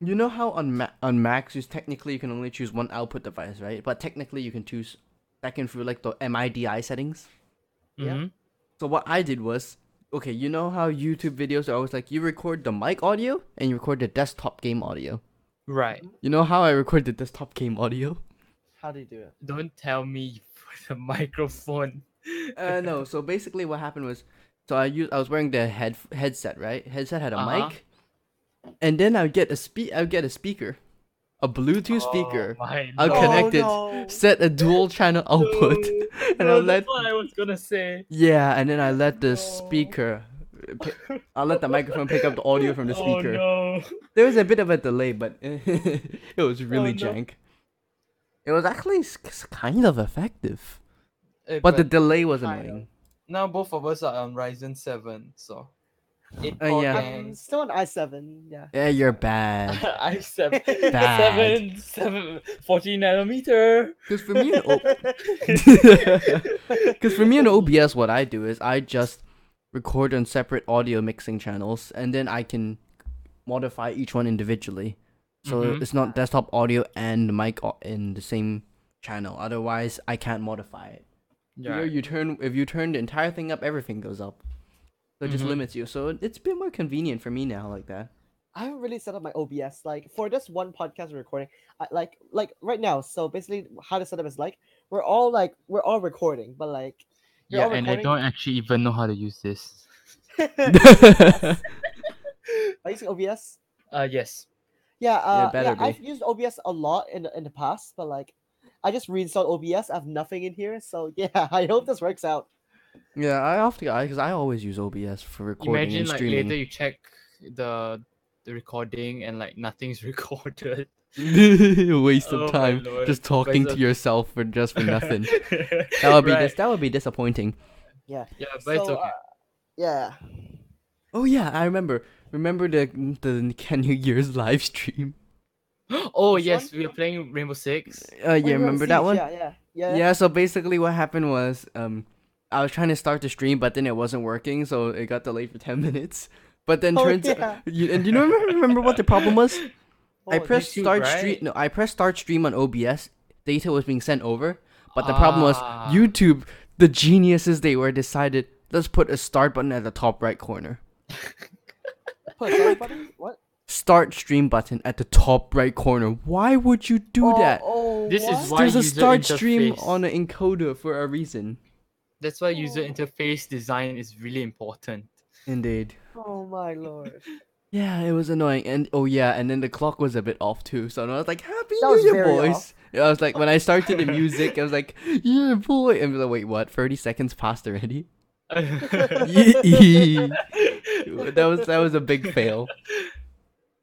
you know how on Ma- on Macs, you technically you can only choose one output device, right? But technically you can choose second through like the MIDI settings. Yeah. Mhm. So what I did was, okay, you know how YouTube videos are always like you record the mic audio and you record the desktop game audio. Right. You know how I record the desktop game audio? How do you do it? Don't tell me you put the microphone. Uh, no. So basically, what happened was, so I used I was wearing the head headset, right? Headset had a Uh-huh. mic, and then I would get a spe- I would get a speaker, a Bluetooth speaker, Oh, my I'll connect it, no. set a dual channel output, (laughs) No, and I'll let that's what I was gonna say. yeah, and then I let the speaker. (laughs) I'll let the microphone pick up the audio from the speaker. Oh no. There was a bit of a delay, but (laughs) it was really Oh, no. jank. It was actually kind of effective, Eh, but the delay was annoying. now both of us are on Ryzen 7, so. Eight Uh, yeah. I'm still on i7. Yeah. Yeah, you're bad. (laughs) i7 (laughs) Bad. 7 7 14 nanometer. Because for me, because (laughs) for me in OBS, what I do is I just record on separate audio mixing channels, and then I can modify each one individually. So Mhm. it's not desktop audio and mic in the same channel. Otherwise, I can't modify it. You know, Yeah. you turn if you turn the entire thing up, everything goes up. So it just Mhm. limits you. So it's been more convenient for me now, like that. I haven't really set up my OBS. Like for this one podcast recording, I, like like right now. So basically, how the setup is like, we're all like we're all recording, but like Yeah, all and I don't actually even know how to use this. (laughs) Are you using OBS? Uh, yes. Yeah, uh, yeah, better be. I've used OBS a lot in the, in the past, but like, I just reinstalled OBS. I have nothing in here, so (laughs) yeah, I hope this works out. Yeah, I often because I always use OBS for recording Imagine and like streaming. later you check the the recording and like nothing's (laughs) recorded. (laughs) Waste Oh of time just talking it's to a- yourself for just for nothing. (laughs) That would be Right. dis- that would be disappointing. Yeah. Yeah, but it's okay. uh, yeah. Oh yeah, I remember. Remember the the Can New Year's live stream? (gasps) oh Which yes, one? we are playing Rainbow Six. Uh, Oh, yeah, Rainbow remember that Siege, one? Yeah, yeah, yeah. Yeah. So basically, what happened was, um, I was trying to start the stream, but then it wasn't working, so it got delayed for ten (laughs) minutes. But then Oh, turns yeah. you, and you know remember, remember what the problem was? (laughs) I Oh, pressed YouTube, start right? stream. No, I pressed start stream on OBS. Data was being sent over, but the problem was Ah. YouTube. The geniuses they were decided let's put a start button at the top right corner. (laughs) Put a sorry button? What? Start stream button at the top right corner. Why would you do oh, that? Oh, This is what? why There's a user start stream on an encoder for a reason. That's why user Oh. interface design is really important. Indeed. Oh my lord. (laughs) Yeah, it was annoying, and oh yeah, and then the clock was a bit off too. So I was like, "Happy That New Year, boys!" off. (laughs) Yeah, I was like, when I started the music, I was like, "Yeah, boy!" And I was like, "Wait, what? Thirty seconds passed already?" (laughs) That was that was a big fail.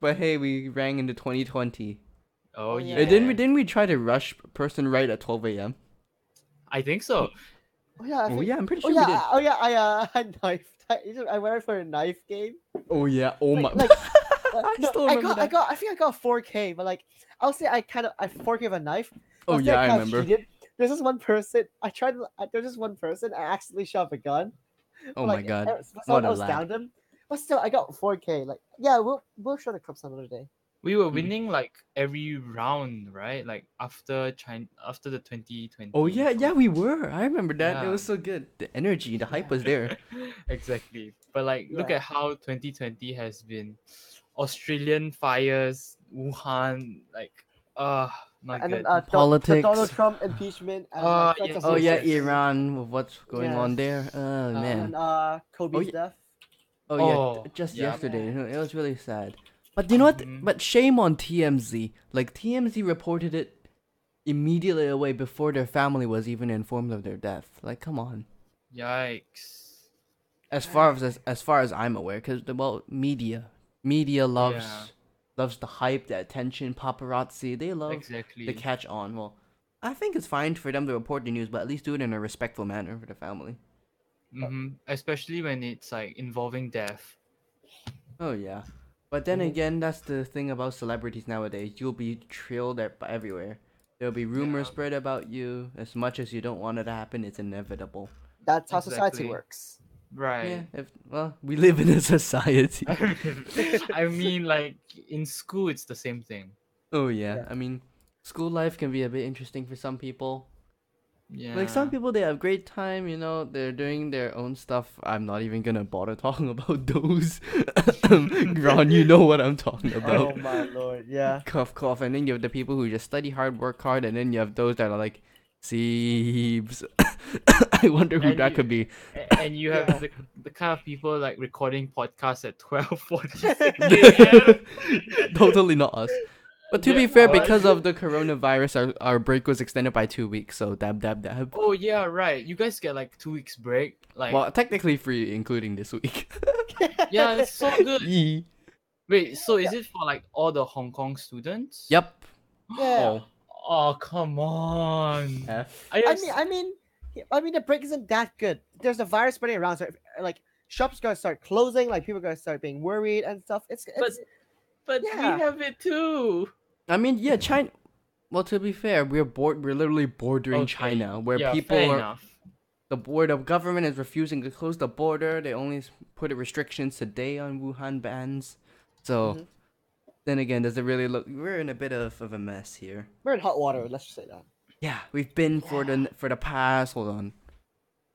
But hey, we rang into 2020. oh Oh, yeah. yeah. Didn't we? Didn't we try to rush person right at 12 a.m.? I think so. Oh yeah. I Oh think- yeah, I'm pretty Oh sure yeah. we did. I- Oh yeah. I uh (laughs) I knifed. I, I went for a knife game. Oh yeah. Oh Like, my. like, (laughs) I No, I got, I got, I think I got 4K, but like, I'll say I kind of, I 4K with a knife. Oh yeah, I kinda remember. cheated. There's this one person. I tried. There's this one person. I accidentally shot a gun. Oh my god. Someone a else downed him. But still, I got 4K. Like, yeah, we'll we'll show the clips another day. We were Mm. winning like every round, right? Like after China, after the 2020. Oh yeah, yeah, we were. I remember that. It was so good. The energy, the hype was there. (laughs) exactly. But like, look at how 2020 has been. Australian fires, Wuhan, like, uh not And good. then uh, Don- the Politics. Donald Trump impeachment. And, Oh, like, yes, Oh yeah. Iran with what's going on there. Oh Uh, man. And uh, Kobe's yeah. death. Oh yeah, Oh, t- just yeah. yesterday. It was really sad. But you know what? Mhm. But shame on TMZ. Like TMZ reported it immediately away before their family was even informed of their death. Like, come on. Yikes. As far as as, as far as I'm aware, because the well, media, media loves Yeah. loves the hype, the attention, paparazzi. They love Exactly. the catch on. Well, I think it's fine for them to report the news, but at least do it in a respectful manner for the family. hmm Especially when it's like involving death. Oh yeah, but then Mhm. again, that's the thing about celebrities nowadays. You'll be trailed at everywhere. There'll be rumors Yeah. spread about you. As much as you don't want it to happen, it's inevitable. That's how society works. Right. Yeah. If well, we live in a society. (laughs) I mean, like in school, it's the same thing. oh yeah. Yeah. I mean, school life can be a bit interesting for some people. Yeah. Like some people, they have great time. You know, they're doing their own stuff. I'm not even gonna bother talking (laughs) about those. (laughs) Ron, you know what I'm talking (laughs) oh about. Oh my lord, yeah. cough cough and then you have the people who just study hard work hard and then you have those that are like Siebes. I wonder who And that you- could be. And you have Yeah. the, the kind of people like recording podcasts at 12 a.m. totally not us. But to Yeah, be fair, because of the coronavirus, our, our break was extended by two weeks. So dab dab dab. oh yeah, right. You guys get like two weeks break. Like Well, technically free, including this week. (laughs) yeah, it's so good. Yee. Wait, so is it for like all the Hong Kong students? Yep. Yeah. (gasps) Oh, oh come on. F. I, I just- mean, I mean, I mean, the break isn't that good. There's a virus spreading around, so if, like shops gonna start closing, like people gonna start being worried and stuff. It's, it's but yeah. we have it too. I mean, yeah, China. Well, to be fair, we're board. We're literally bordering Okay, China, where yeah, people are. enough. the board of government is refusing to close the border. They only s- put restrictions today on Wuhan bans. So Mhm. then again, does it really look? We're in a bit of, of a mess here. we're in hot water. Let's just say that. Yeah, we've been for the for the past. Hold on.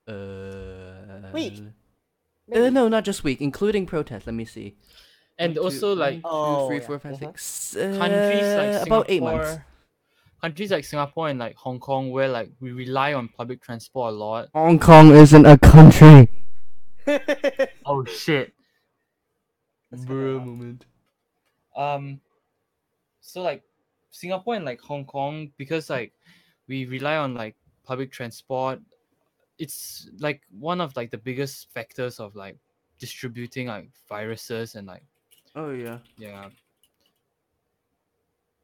Uh. Week. Uh, no, not just week, including protests. Let me see. And two- also like two, Oh, three, yeah. four, five, Uh-huh. six, countries like Singapore, about eight months. countries like Singapore and like Hong Kong, where like we rely on public transport a lot. Hong Kong isn't a country. (laughs) Oh shit. That's moment. Um, so like Singapore and like Hong Kong, because like we rely on like public transport, it's like one of like the biggest factors of like distributing like viruses and like Oh yeah. yeah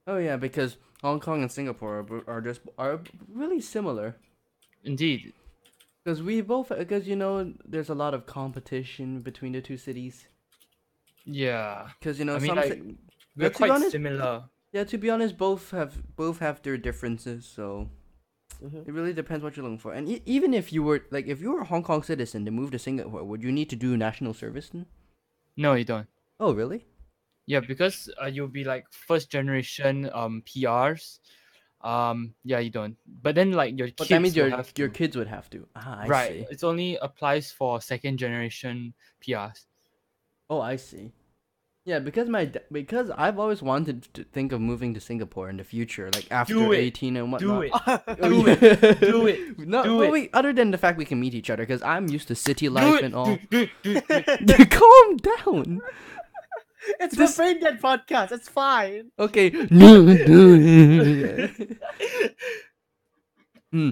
Oh yeah, because Hong Kong and Singapore are, are just are really similar. indeed Because we both, because you know, there's a lot of competition between the two cities. yeah Because you know, I mean, some like, ci- we're to quite honest- similar. yeah. To be honest, both have both have their differences. So Mhm. it really depends what you're looking for. And e- even if you were like, if you were a Hong Kong citizen to move to Singapore, would you need to do national service then? No, you don't. Oh really? Yeah, because uh, you'll be like first generation um PRs. Um, yeah, you don't. But then like your But kids that means your your kids would have to. Ah, I right. see. It's only applies for second generation PRs. Oh, I see. Yeah, because my because I've always wanted to think of moving to Singapore in the future, like after eighteen and whatnot. (laughs) Do it. Do it. Do (laughs) it. No, Do it. wait, other than the fact we can meet each other, because I'm used to city life and all. Do, do, do, do. (laughs) Calm down. It's This- the brain dead podcast. It's fine. Okay. No, (laughs) no. hmm.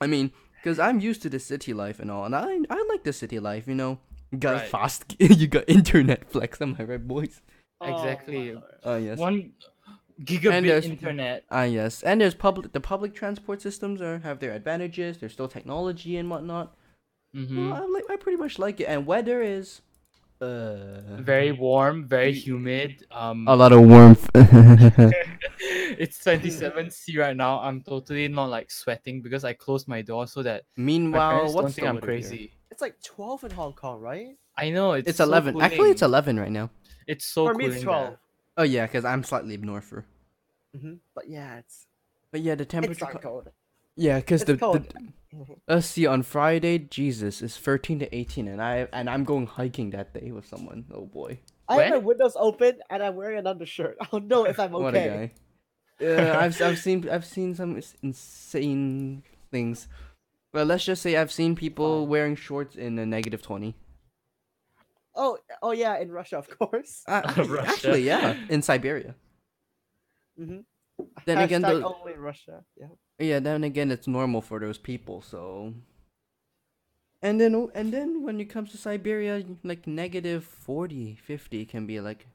I mean, because I'm used to the city life and all, and I I like the city life. You know, you got Right. fast, (laughs) you got internet flex. Am I right, boys? Exactly. Oh, my lord. Oh yes. One gigabit there's- internet. Ah yes, and there's public. The public transport systems are have their advantages. There's still technology and whatnot. Mm-hmm. Well, I like. I pretty much like it, and weather is Uh, Very warm, very humid. Um, a lot of warmth. (laughs) it's 27 C right now. I'm totally not like sweating because I closed my door so that my Meanwhile, parents what's don't think I'm weather here? crazy. It's like 12 in Hong Kong, right? I know it's It's so 11. Actually, it's 11 right now. It's so For me, it's 12. there. Oh yeah, because I'm slightly norther. hmm But yeah, it's But yeah, the it's temperature. not co- cold. Yeah, because the, cold. the (laughs) let's see on Friday, Jesus is 13 to 18, and I and I'm going hiking that day with someone. Oh boy, I have my windows open and I'm wearing an undershirt. (laughs) I don't know if I'm okay. what a okay. guy. Yeah, I've I've seen I've seen some insane things. But let's just say I've seen people Fine. wearing shorts in a negative 20. Oh, oh yeah, in Russia, of course. Uh, (laughs) Russia. actually, yeah, in Siberia. hmm Then again, Hashtag tho- only Russia. Yeah. Yeah, then again, it's normal for those people. So, and then and then when it comes to Siberia, like negative 40, 50 can be like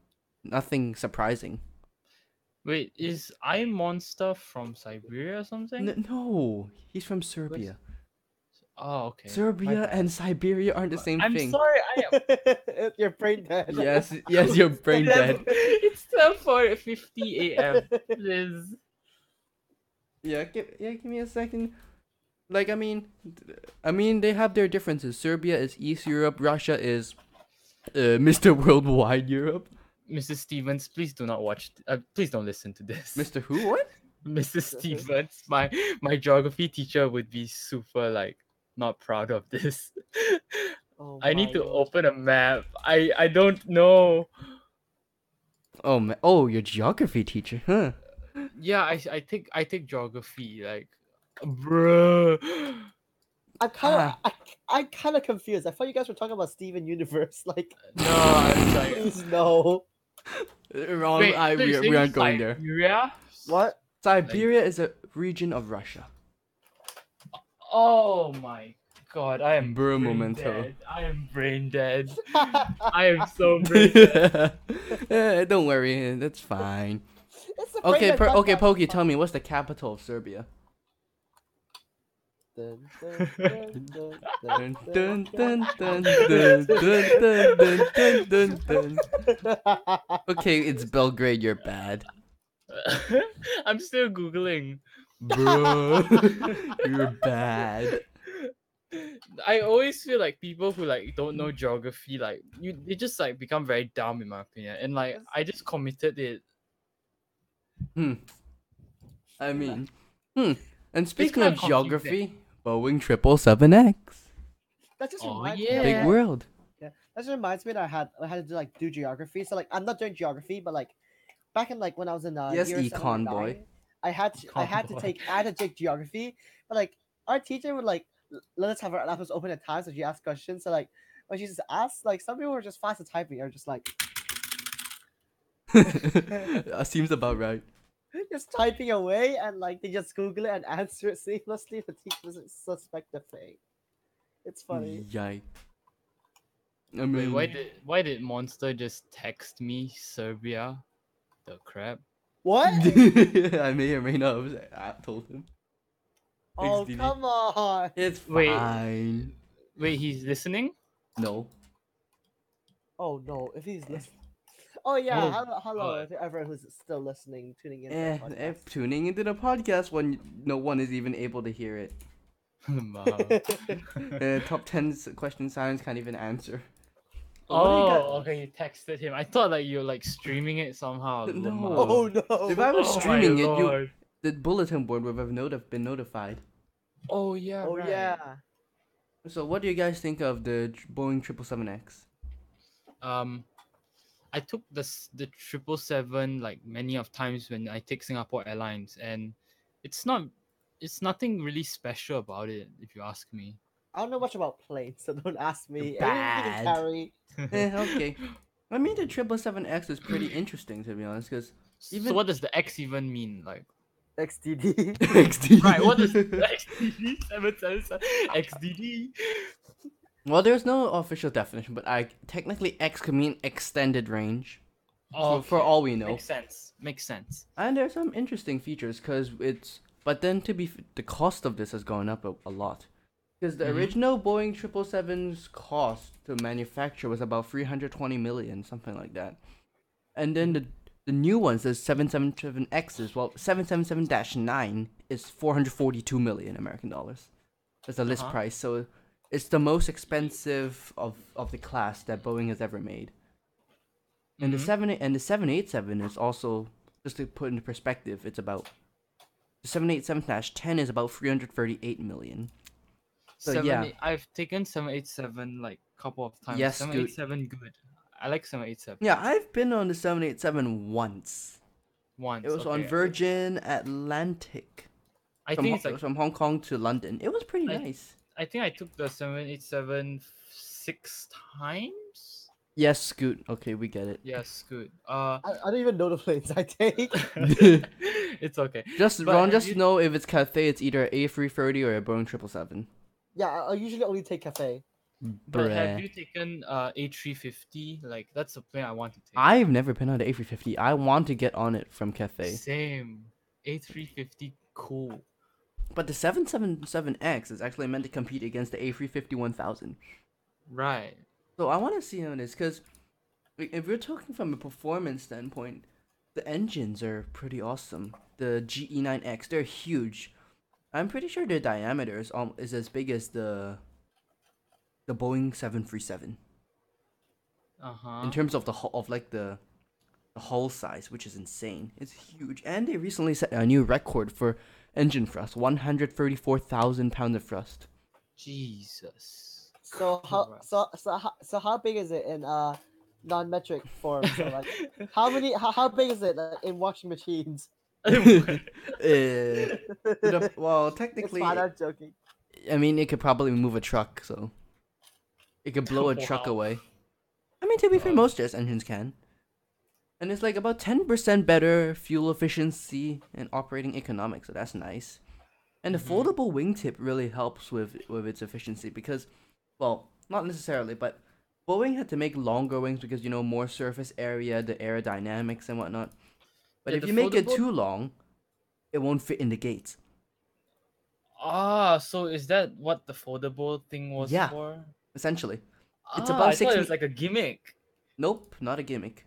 nothing surprising. Wait, is I Monster from Siberia or something? N- no, he's from Serbia. Oh, okay. Serbia bad. and Siberia aren't the same thing. I'm sorry, I (laughs) (laughs) Your brain dead. Yes, yes, you're brain (laughs) dead. it's 4:50 a.m. Please. Yeah, give, yeah, give me a second. Like, I mean, I mean, they have their differences. Serbia is East Europe. Russia is, uh, (laughs) Mr. Worldwide Europe. Mrs. Stevens, please do not watch. Uh, please don't listen to this. Mr. Who? (laughs) What? Mrs. Stevens, my my geography teacher would be super like not proud of this. (laughs) Oh I need to God. open a map. I I don't know. Oh, ma- oh, your geography teacher, huh? Yeah, I I take I take geography like, bruh. I'm kind (sighs) of, Ah. I, I'm kind of confused. I thought you guys were talking about Steven Universe. (laughs) Like, No, I was like, please no. Uh, Wrong. wait, I, we, you're we saying aren't going there. Siberia? What? Siberia is a region of Russia. Oh my god, I am Bro brain momento. dead. I am brain dead. (laughs) I am so (laughs) brain dead. Eh, don't worry, that's fine. It's the Okay, per- okay, podcast. Pokey, tell me what's the capital of Serbia? Dun, dun, dun, Dun dun, dun dun dun, dun dun, dun dun dun dun dun dun. dun. Okay, it's Belgrade. You're bad, I'm still googling. bro. you're bad. I always feel like people who like don't know geography, like you, they just like become very dumb in my opinion. And like I just committed it. Hmm. I mean, hmm. And speaking kinda geography, Boeing triple seven X, That just Oh, reminds me. yeah. big world. Yeah, That just reminds me that I had I had to do like do geography. So like I'm not doing geography, but like back in like when I was in uh, Yes, year seven or econ boy. nine, I had to, I Econ had to boy. take I had to take geography, but like our teacher would like l- let us have our laptops open at times so she asked questions. So like when she just asked, like some people were just fast at typing or just like That seems about right. just typing away and like they just Google it and answer it (laughs) seamlessly. The teacher doesn't suspect a thing. It's funny. Yikes. I Wait, mean, why did why did Monster just text me Serbia? The crap. What? (laughs) I may or may not have I told him. oh XDD. come on! It's Wait. fine. Wait, he's listening? No. Oh no, if he's listening. Oh yeah, Oh, hello, hello God. to everyone who's still listening, tuning in. to Eh, our podcast. eh, tuning into the podcast when no one is even able to hear it. (laughs) Uh, (laughs) top ten question silence can't even answer. What you oh, got- okay, you texted him. I thought like you're like streaming it somehow. (laughs) No. Oh no! If I was Oh streaming it, you lord. the bulletin board would have noti- been notified. Oh yeah. oh right. yeah. So, what do you guys think of the Boeing 777X? um I took the s- the triple seven like many of times when I take Singapore Airlines and it's not it's nothing really special about it if you ask me. I don't know much about planes, (laughs) so don't ask me. Bad. Anything you can carry. (laughs) eh, okay. I mean, the 777X is pretty (clears throat) interesting, to be honest, because so Even- what does the X even mean? Like XDD. XD. (laughs) right, what does XDD seven seven seven XDD? Well, there's no official definition, but I technically X could mean extended range. Oh, for, for all we know. makes sense. Makes sense. And there's some interesting features because it's. But then to be, f- the cost of this has gone up a, a lot. Because the Mhm. original Boeing 777's cost to manufacture was about 320 million, something like that. And then the the new ones, the 777X's, well, 777-9 is 442 million American dollars. That's the list Uh-huh. price. So it's the most expensive of, of the class that Boeing has ever made. And the Mhm. seven and the 787 is also just to put into perspective, it's about the 787-10 is about 338 million. So, seven, yeah. eight- I've taken seven eight seven like couple of times. Yes, seven good. eight seven good. I like seven eight seven. Yeah, I've been on the 787 once. Once. It was on. Virgin Atlantic. I from, think it's like from Hong Kong to London. It was pretty I- nice. I think I took the seven eight seven six times. Yes, Scoot. Okay, we get it. Yes, good. Uh, I, I don't even know the planes I take. (laughs) (laughs) it's okay. Just But Ron, just you- know if it's Cathay, it's either a A330 or a Boeing 777. yeah, I, I usually only take Cathay. But have you taken uh A three fifty? Like that's the plane I want to take. I've never been on the A350. I want to get on it from Cathay. Same. A three fifty cool. But the 777X is actually meant to compete against the A350 1000. Right. So I want to see how it is because if we're talking from a performance standpoint, the engines are pretty awesome. The GE9X, they're huge. I'm pretty sure their diameter is, um, is as big as the the Boeing 737 Uh huh. in terms of the of like the the hull size, which is insane. It's huge, and they recently set a new record for engine thrust, 134,000 pounds of thrust. Jesus. So how Christ. so so how, so how big is it in uh non-metric (laughs) form? So like how many how, how big is it in washing machines? (laughs) Uh, the- well, It's technically, fine, I'm joking. I mean, it could probably move a truck, so it could blow a (laughs) truck away. I mean, to be fair, most jet engines can. And it's like about ten percent better fuel efficiency and operating economics, so that's nice. And the Mhm. foldable wingtip really helps with with its efficiency because, well, not necessarily, but Boeing had to make longer wings because you know more surface area, the aerodynamics and whatnot. But Yeah, if you make it too long, it won't fit in the gates. Ah, so is that what the foldable thing was Yeah. for? Essentially, It's Ah, about I six thought it me- was like a gimmick. nope, not a gimmick.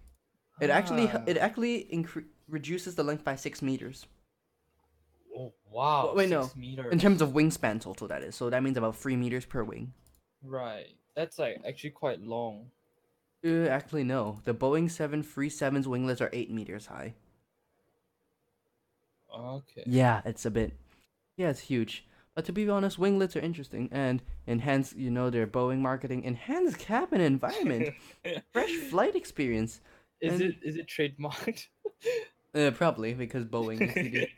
It actually Ah. it actually incre- reduces the length by six meters Oh wow. wait, no. meters. in terms of wingspan total. That is so that means about three meters per wing. Right. That's like actually quite long. Uh, actually, no. The Boeing 737's winglets are eight meters high. Okay. Yeah, it's a bit. Yeah, it's huge. But to be honest, winglets are interesting and enhance. You know, their Boeing marketing enhanced cabin environment, (laughs) fresh flight experience. Is and- it is it trademarked? Uh, probably because Boeing. (laughs)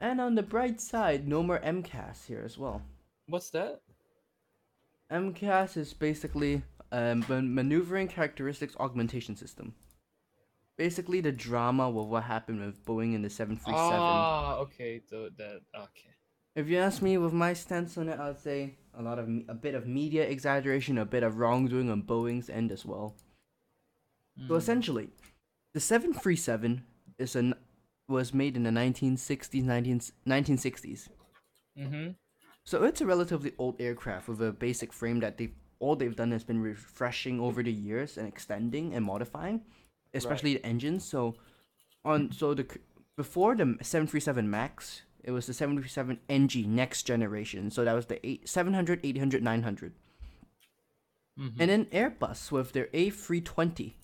and on the bright side, no more MCAS here as well. What's that? MCAS is basically um, a maneuvering characteristics augmentation system. Basically, the drama with what happened with Boeing in the 737. Ah, okay. So that okay. If you ask me, with my stance on it, I'd say a lot of a bit of media exaggeration, a bit of wrongdoing on Boeing's end as well. So Mm. essentially, the 737 is an was made in the 1960s, 19, 1960s. Mm-hmm. So it's a relatively old aircraft with a basic frame that they all they've done has been refreshing over the years and extending and modifying, especially the engines. So on so the before the 737 Max, it was the 737 NG next generation. So that was the 8, 700, 800, 900. Mm-hmm. And then Airbus with their A320,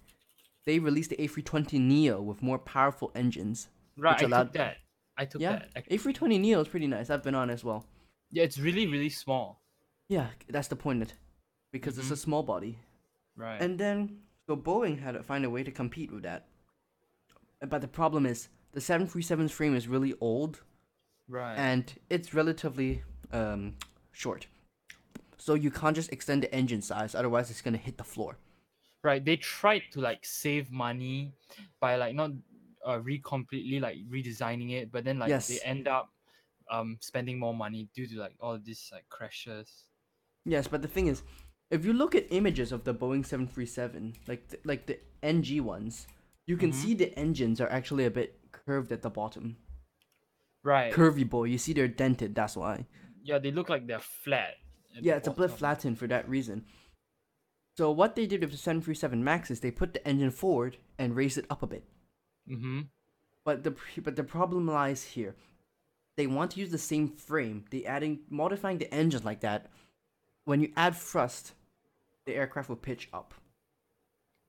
they released the A320 Neo with more powerful engines. right, I allowed- took that. I took yeah, that. actually. A320 Neo is pretty nice. I've been on as well. Yeah, it's really really small. Yeah, that's the point. Because it's a Mhm. small body. Right. And then, so Boeing had to find a way to compete with that. But the problem is, the 737's frame is really old right. and it's relatively um, short. So you can't just extend the engine size, otherwise it's gonna hit the floor. Right. They tried to like save money by like not uh, re completely like redesigning it, but then like they end up um spending more money due to like all these like crashes. Yes, but the thing is, if you look at images of the Boeing 737, like the, like the NG ones, you can Mhm. see the engines are actually a bit curved at the bottom. Right. Curvy boy, you see they're dented. That's why. Yeah, they look like they're flat. Yeah, the it's a bit flattened for that reason. So what they did with the 737 Max is they put the engine forward and raised it up a bit. Mm-hmm. But the but the problem lies here. They want to use the same frame. They adding modifying the engine like that. When you add thrust, the aircraft will pitch up.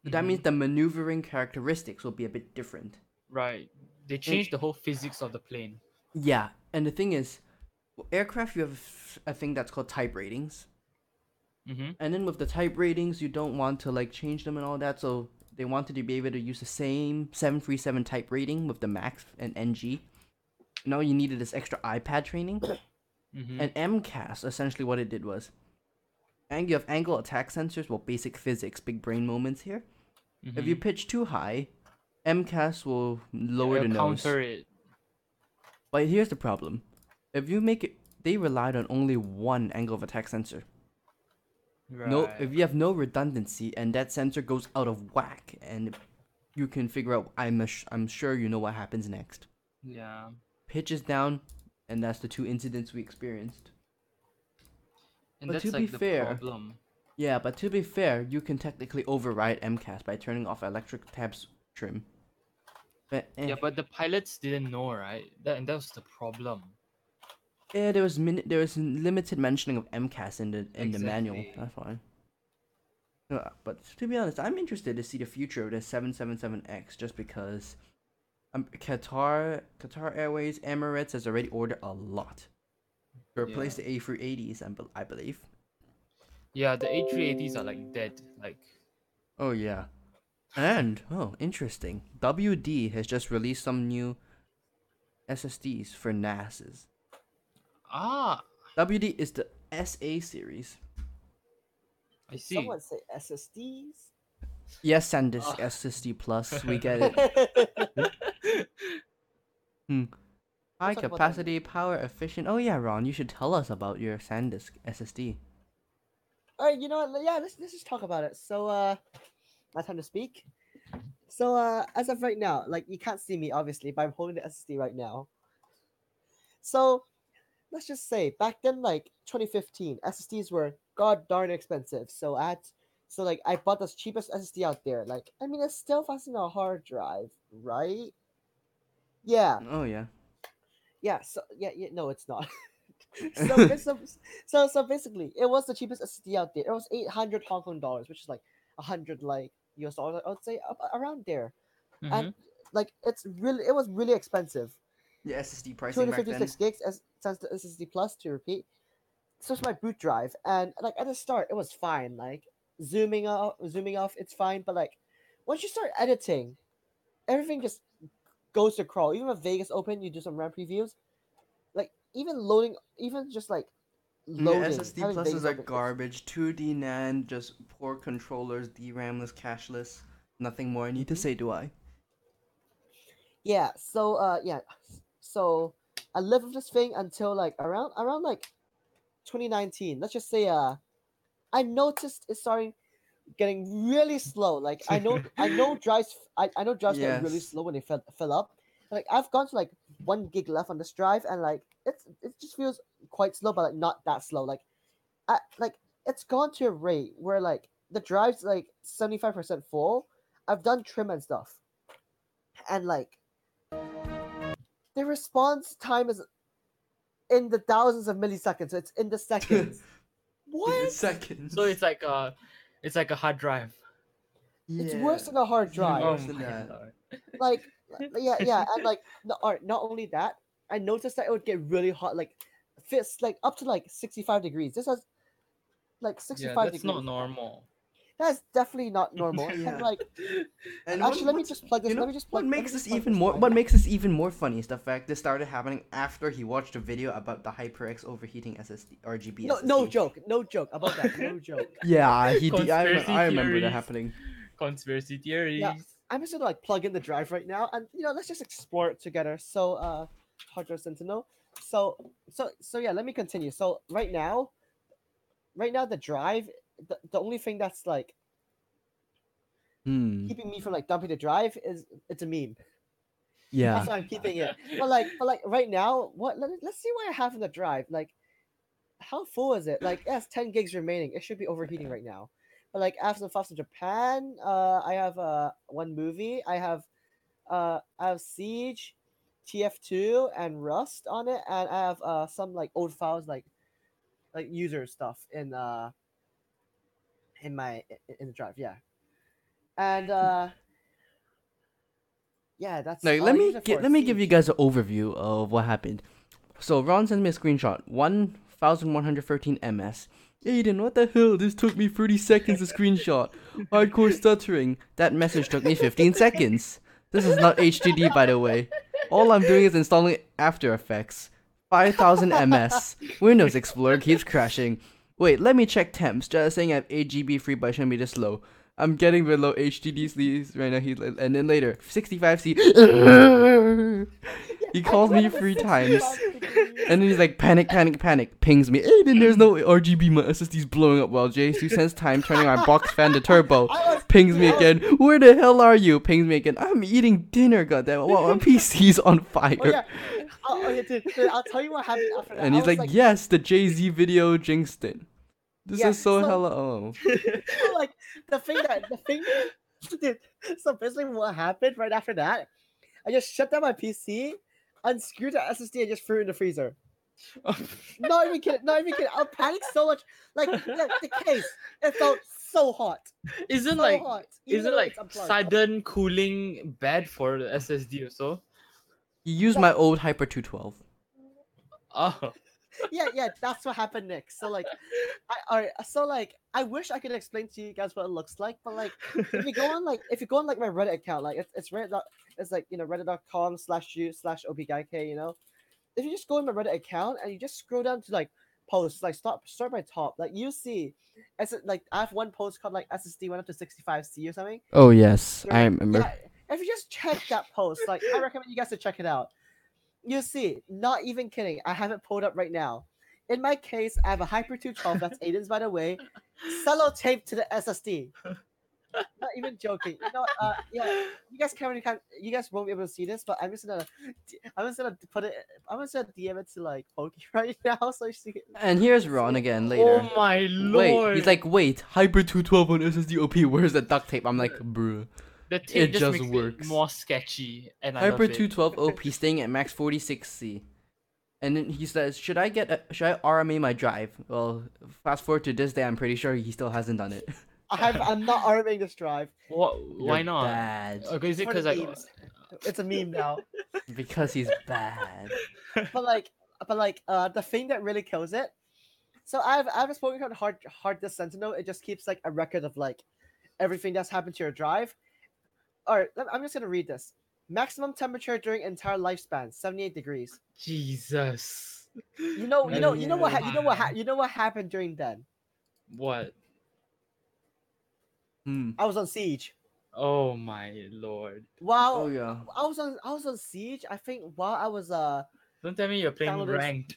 So that means the maneuvering characteristics will be a bit different. Right. They changed the whole physics of the plane. Yeah, and the thing is, aircraft you have a thing that's called type ratings, Mm-hmm. and then with the type ratings you don't want to like change them and all that. So they wanted to be able to use the same 737 type rating with the Max and NG. Now you needed this extra iPad training. (coughs) Mm-hmm. And MCAS, essentially what it did was, and you have angle attack sensors, well, basic physics, big brain moments here. If you pitch too high, MCAS will lower the nose. counter it. But here's the problem: if you make it, they relied on only one angle of attack sensor. Right. No, if you have no redundancy and that sensor goes out of whack, and you can figure out, I'm ass- I'm sure you know what happens next. yeah. Pitches down, and that's the two incidents we experienced. And But that's to like be the fair- problem. Yeah, but to be fair, you can technically override MCAS by turning off electric tabs trim. But eh, Yeah, but the pilots didn't know, right? That and that was the problem. Yeah, there was min- there was limited mentioning of MCAS in the in the manual. That's fine. Uh, but to be honest, I'm interested to see the future of the 777X just because um, Qatar Qatar Airways Emirates has already ordered a lot to replace the A380s. I, bel I believe. Yeah, the A380s are like dead. Like Oh yeah. And oh, interesting. WD has just released some new SSDs for NASs. Ah, WD is the SA series. I see. Someone say SSDs. Yes, SanDisk Ah. SSD Plus. (laughs) We get it. (laughs) Hmm. High talk about that capacity, power efficient. Oh yeah, Ron, you should tell us about your SanDisk SSD. All right, you know what? Yeah, let's let's just talk about it. So, uh, my time to speak. So, uh, as of right now, like you can't see me obviously, but I'm holding the SSD right now. So, let's just say back then, like 2015, SSDs were god darn expensive. So at so like I bought the cheapest SSD out there. Like I mean, it's still faster than a hard drive, right? Yeah, Oh yeah. yeah. So yeah, yeah. No, it's not. (laughs) so, so so so basically, it was the cheapest SSD out there. It was eight hundred Hong Kong dollars, which is like a hundred like US dollars. I would say around there. Mhm. And like it's really, it was really expensive. Yeah, SSD Two pricing back then. fifty-six gigs as since the SSD plus to repeat. So it's my boot drive, and like at the start, it was fine. Like zooming off, zooming off, it's fine. But like once you start editing, everything just goes to crawl. Even with Vegas open, you do some RAM previews. Like even loading, even just like Yeah, loading. SSD having pluses Vegas are open, garbage. 2D NAND, just poor controllers, DRAMless, cacherless. Nothing more I need to Mhm. say, do I? Yeah. So uh yeah. So I lived with this thing until like around around like 2019. Let's just say uh I noticed it starting getting really slow. Like I know (laughs) I know drives I, I know drives get really slow when they fill, fill up. Like I've gone to like one gig left on this drive and like it's it just feels quite slow, but like not that slow. Like I like it's gone to a rate where like the drive's like 75% full. I've done trim and stuff. And like the response time is in the thousands of milliseconds. So it's in the seconds. (laughs) what? Seconds. so it's like uh it's like a hard drive. It's worse than a hard drive. worse than that. like (laughs) like, yeah yeah and like no, all right, not only that i noticed that it would get really hot like fits like up to like 65 degrees this has like 65 Yeah, that's degrees not normal. That's definitely not normal (laughs) And, Yeah. like And actually let me just plug this you know, let me just what plug let me makes this plug even this more right what now. makes this even more funny is the fact this started happening after he watched a video about the HyperX overheating SSD RGB no no joke no joke about that no joke (laughs) Yeah, he did. I, I remember that happening. Conspiracy theories. Yeah, i'm just gonna like plug in the drive right now and you know let's just explore it together so uh hard sentinel so so so yeah let me continue so right now right now the drive the, the only thing that's like Hmm. keeping me from like dumping the drive is it's a meme. Yeah. That's why I'm keeping it. But like, but like right now, what? Let, let's see what I have in the drive. Like, how full is it? Like, it has 10 gigs remaining. It should be overheating right now. But like, after some files from Japan. Uh, I have uh one movie. I have uh I have Siege, TF2, and Rust on it, and I have uh some like old files like like user stuff in uh in my in the drive. Yeah, and uh yeah, that's. I'll let me gi- let me give you guys an overview of what happened. So Ron sent me a screenshot, one thousand one hundred thirteen ms. Aiden, what the hell? This took me thirty seconds to screenshot. (laughs) Hardcore stuttering. That message took me fifteen seconds. This is not HDD, by the way. All I'm doing is installing After Effects. 5000 ms. (laughs) Windows Explorer keeps crashing. Wait, let me check temps. Just saying I have 8 GB free, but it shouldn't be this slow. I'm getting below HDD sleeves right now. He's and then later, 65C. (laughs) he calls me three (laughs) times. And then he's like, panic, panic, panic. Pings me. Aiden, there's no RGB. My SSD's blowing up while J2 spends time turning my box fan to turbo. Was- Pings me was- again. Where the hell are you? Pings me again. I'm eating dinner, goddammit. Wow, my PC's on fire. Oh yeah, I'll, yeah dude, dude, I'll tell you what happened after that. And he's was like, yes, the Jay Z video jinxed it. This Yeah, is so, so- hella. (laughs) Oh. so, like the thing that the thing (laughs) dude, so basically what happened right after that i just shut down my pc unscrewed the ssd and just threw it in the freezer. (laughs) Not even kidding not even kidding. I panicked so much. Like the, the case it felt so hot. Isn't so like hot. isn't though like sudden cooling bad for the SSD or so? He used my old Hyper 212. Oh, yeah yeah that's what happened next so like i all right so like i wish i could explain to you guys what it looks like but like if you go on like if you go on like my reddit account like it's, it's reddit it's like you know reddit.com slash u slash opguyk you know if you just go in my reddit account and you just scroll down to like posts like start start by top like you see it's like i have one post called like ssd went up to 65c or something Oh, yes. I remember. yeah, if you just check that post like i recommend you guys to check it out you see not even kidding i have it pulled up right now in my case i have a hyper 212 that's aiden's by the way cello tape to the ssd not even joking you know uh yeah you guys can't really can't, you guys won't be able to see this but i'm just gonna i'm just gonna put it i'm just gonna dm it to like pokey (laughs) right now so you see it. And here's Ron again later. oh my lord! Wait, he's like, wait, Hyper 212 on SSD OP, where's the duct tape? I'm like, bruh. The tape it just, just makes works. it more sketchy, and I Hyper love it. 212 OP staying at max 46C. And then he says, should I get, a, should I RMA my drive? Well, fast forward to this day, I'm pretty sure he still hasn't done it. i have i'm not arming this drive What? Why You're not? Bad. Okay, is it because like memes. it's a meme now (laughs) Because he's bad. but like but like uh the thing that really kills it so i've i've just spoken on hard hard disk sentinel it just keeps like a record of like everything that's happened to your drive all right i'm just gonna read this maximum temperature during entire lifespan 78 degrees Jesus? you know you know you know what ha- you know what ha- you know what happened during then What? Hmm. i was on siege Oh my lord! while Oh, yeah. i was on i was on siege i think while i was uh Don't tell me you're playing Downloaders- ranked.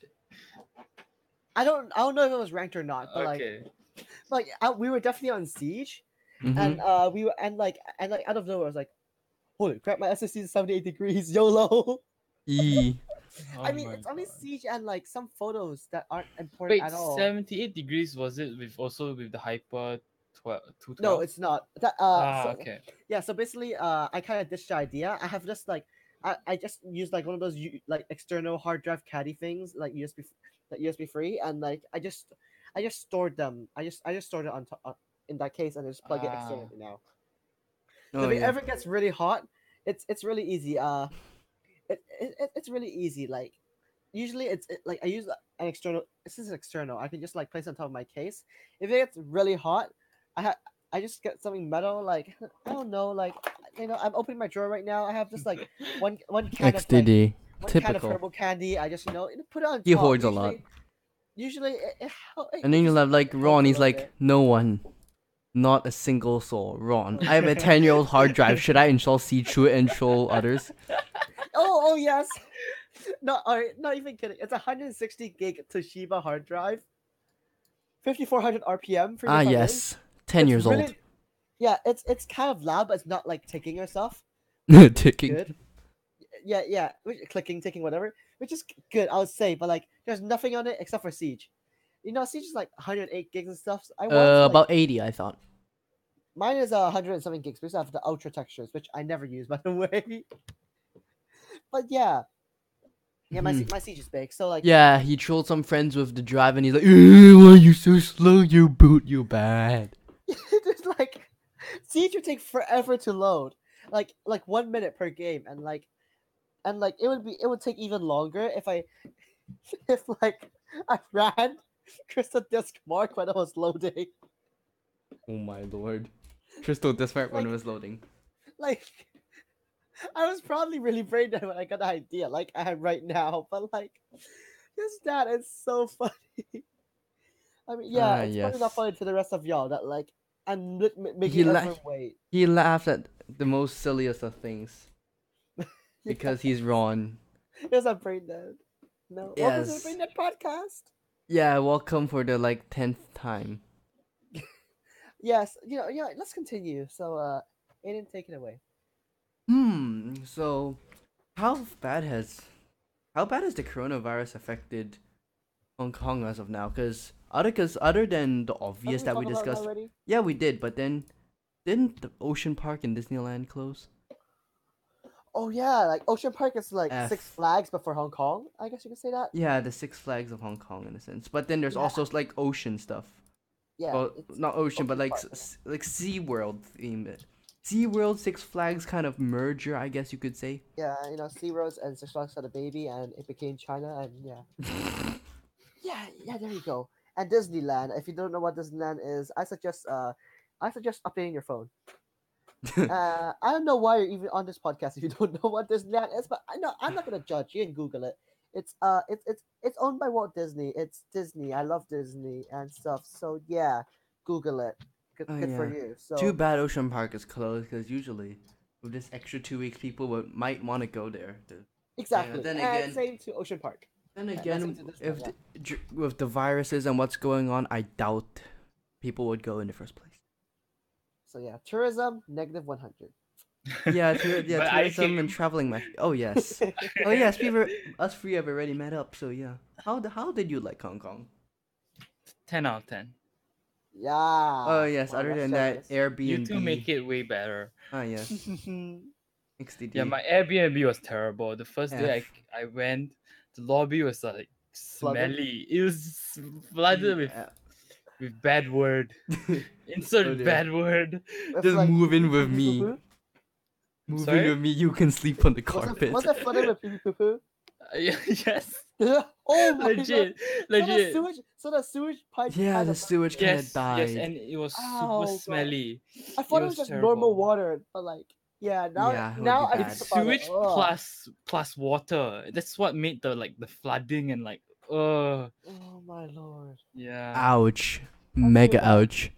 i don't i don't know if it was ranked or not but like like I, we were definitely on siege Mhm. and uh we were and like and like out of nowhere I was like, holy crap, my SSD is 78 degrees, (laughs) YOLO. E. (laughs) I Oh mean my it's only God. siege and like some photos that aren't important Wait, at all. 78 degrees was it with also with the hyper 12 212? No, it's not. That uh ah, so, okay. yeah, so basically uh I kind of ditched the idea. I have just like I, I just use like one of those like external hard drive caddy things like USB like USB free and like I just I just stored them. I just I just stored it on top in that case and I just plug it Ah. externally now. Oh, if it yeah. ever gets really hot, it's it's really easy. Uh, it, it, it- it's really easy. Like usually it's it, like I use an external. This is external. I can just like place on top of my case. If it gets really hot, I have I just get something metal. Like (laughs) I don't know. Like you know, I'm opening my drawer right now. I have just like (laughs) one one can of like, XDD. one can of Typical. purple candy. I just you know put it on. He top. hoards a lot. Usually, usually it, it, it And then you'll have like helps Ron, he's like, bit. no one. Not a single soul. Ron, I have a 10 year old hard drive. Should I install Siege to it and troll others? (laughs) Oh, oh yes. No, alright, not even kidding. It's a 160 gig Toshiba hard drive. 5400 RPM for Ah, yes. 10 It's years really- Yeah, it's it's kind of loud, but it's not like ticking or stuff. (laughs) Ticking. Good. Yeah, yeah, clicking, ticking, whatever, which is good. I would say, but like, there's nothing on it except for Siege. You know, Siege is like 108 gigs and stuff. so I want Uh, like- about eighty, I thought. Mine is uh, 107 gigs because I have the ultra textures, which I never use (laughs) by the way. but yeah, yeah, my Sie- my Siege is big. So like. Yeah, he trolled some friends with the drive, and he's like, "Ew, "Why are you so slow? You boot, you bad." (laughs) it's like Siege would take forever to load, like like one minute per game, and like and like it would be it would take even longer if I (laughs) if like I ran Crystal Disc Mark when I was loading. Oh my lord, CrystalDiskMark when it was loading. Like I was probably really brain dead when I got the idea, like I am right now, but like this dad is so funny. I mean, yeah, Ah, it's probably not yes. funny to the rest of y'all that like I'm making He la- everyone wait. He laughed at the most silliest of things (laughs) because he's Ron. Yes, I'm brain dead. No, welcome to the Yes. brain dead podcast. Yeah, welcome for the like tenth time. Yes, you know, yeah. Let's continue. So, uh, Aiden, take it away. Hmm. So, how bad has how bad has the coronavirus affected Hong Kong as of now? Because other, cause other than the obvious that we Haven't talked about it discussed, already. yeah, we did. But then, didn't the Ocean Park in Disneyland close? Oh yeah, like Ocean Park is like Six Flags, but for Hong Kong, I guess you could say that. Yeah, the Six Flags of Hong Kong in a sense. But then there's Yeah. also like ocean stuff. Yeah, well, not ocean, but like s- like Sea World theme. Sea World Six Flags kind of merger, I guess you could say. yeah, you know, Sea World and Six Flags had a baby, and it became China, and yeah, (laughs) yeah, yeah. There you go. And Disneyland. If you don't know what Disneyland is, I suggest uh, I suggest updating your phone. (laughs) uh, I don't know why you're even on this podcast if you don't know what Disneyland is, but I know I'm not gonna judge you and Google it. It's uh, it's it's it's owned by Walt Disney. It's Disney. I love Disney and stuff. So yeah, Google it. Good, Oh, good for you. So Too bad Ocean Park is closed because usually with this extra two weeks, people would might want to go there. To... exactly. then and again- same to Ocean Park. Then again, if one, the, with the viruses and what's going on, I doubt people would go in the first place. So yeah, tourism negative one hundred. Yeah, tour- yeah, But I tourism and traveling. My oh yes, (laughs) oh yes, we were us three have already met up. So yeah, how the, how did you like Hong Kong? 10 out of 10. Yeah. Oh yes, wow, other than that, generous. Airbnb. You two make it way better. Ah yes, (laughs) XDD. Yeah, my Airbnb was terrible. The first day I I went, the lobby was like Flooded? smelly. It was flooded with, Yeah. with bad word. (laughs) Insert Oh, bad word. It's Just like move in with pee-pee me. Poo-poo? Sorry? with me. You can sleep on the Was it, carpet. was it flooded with pee pee poo poo? Uh, yeah, (laughs) yes. (laughs) oh my god. legit. So the sewage, so the sewage pipe. yeah, the sewage kind of Yes, died. yes, and it was Ow, super God. smelly. I thought it it was, was just normal water, but like, yeah, now Yeah, now be I think It's about sewage ugh. plus plus water. That's what made the like the flooding and like uh Oh my lord. yeah. ouch, mega ouch.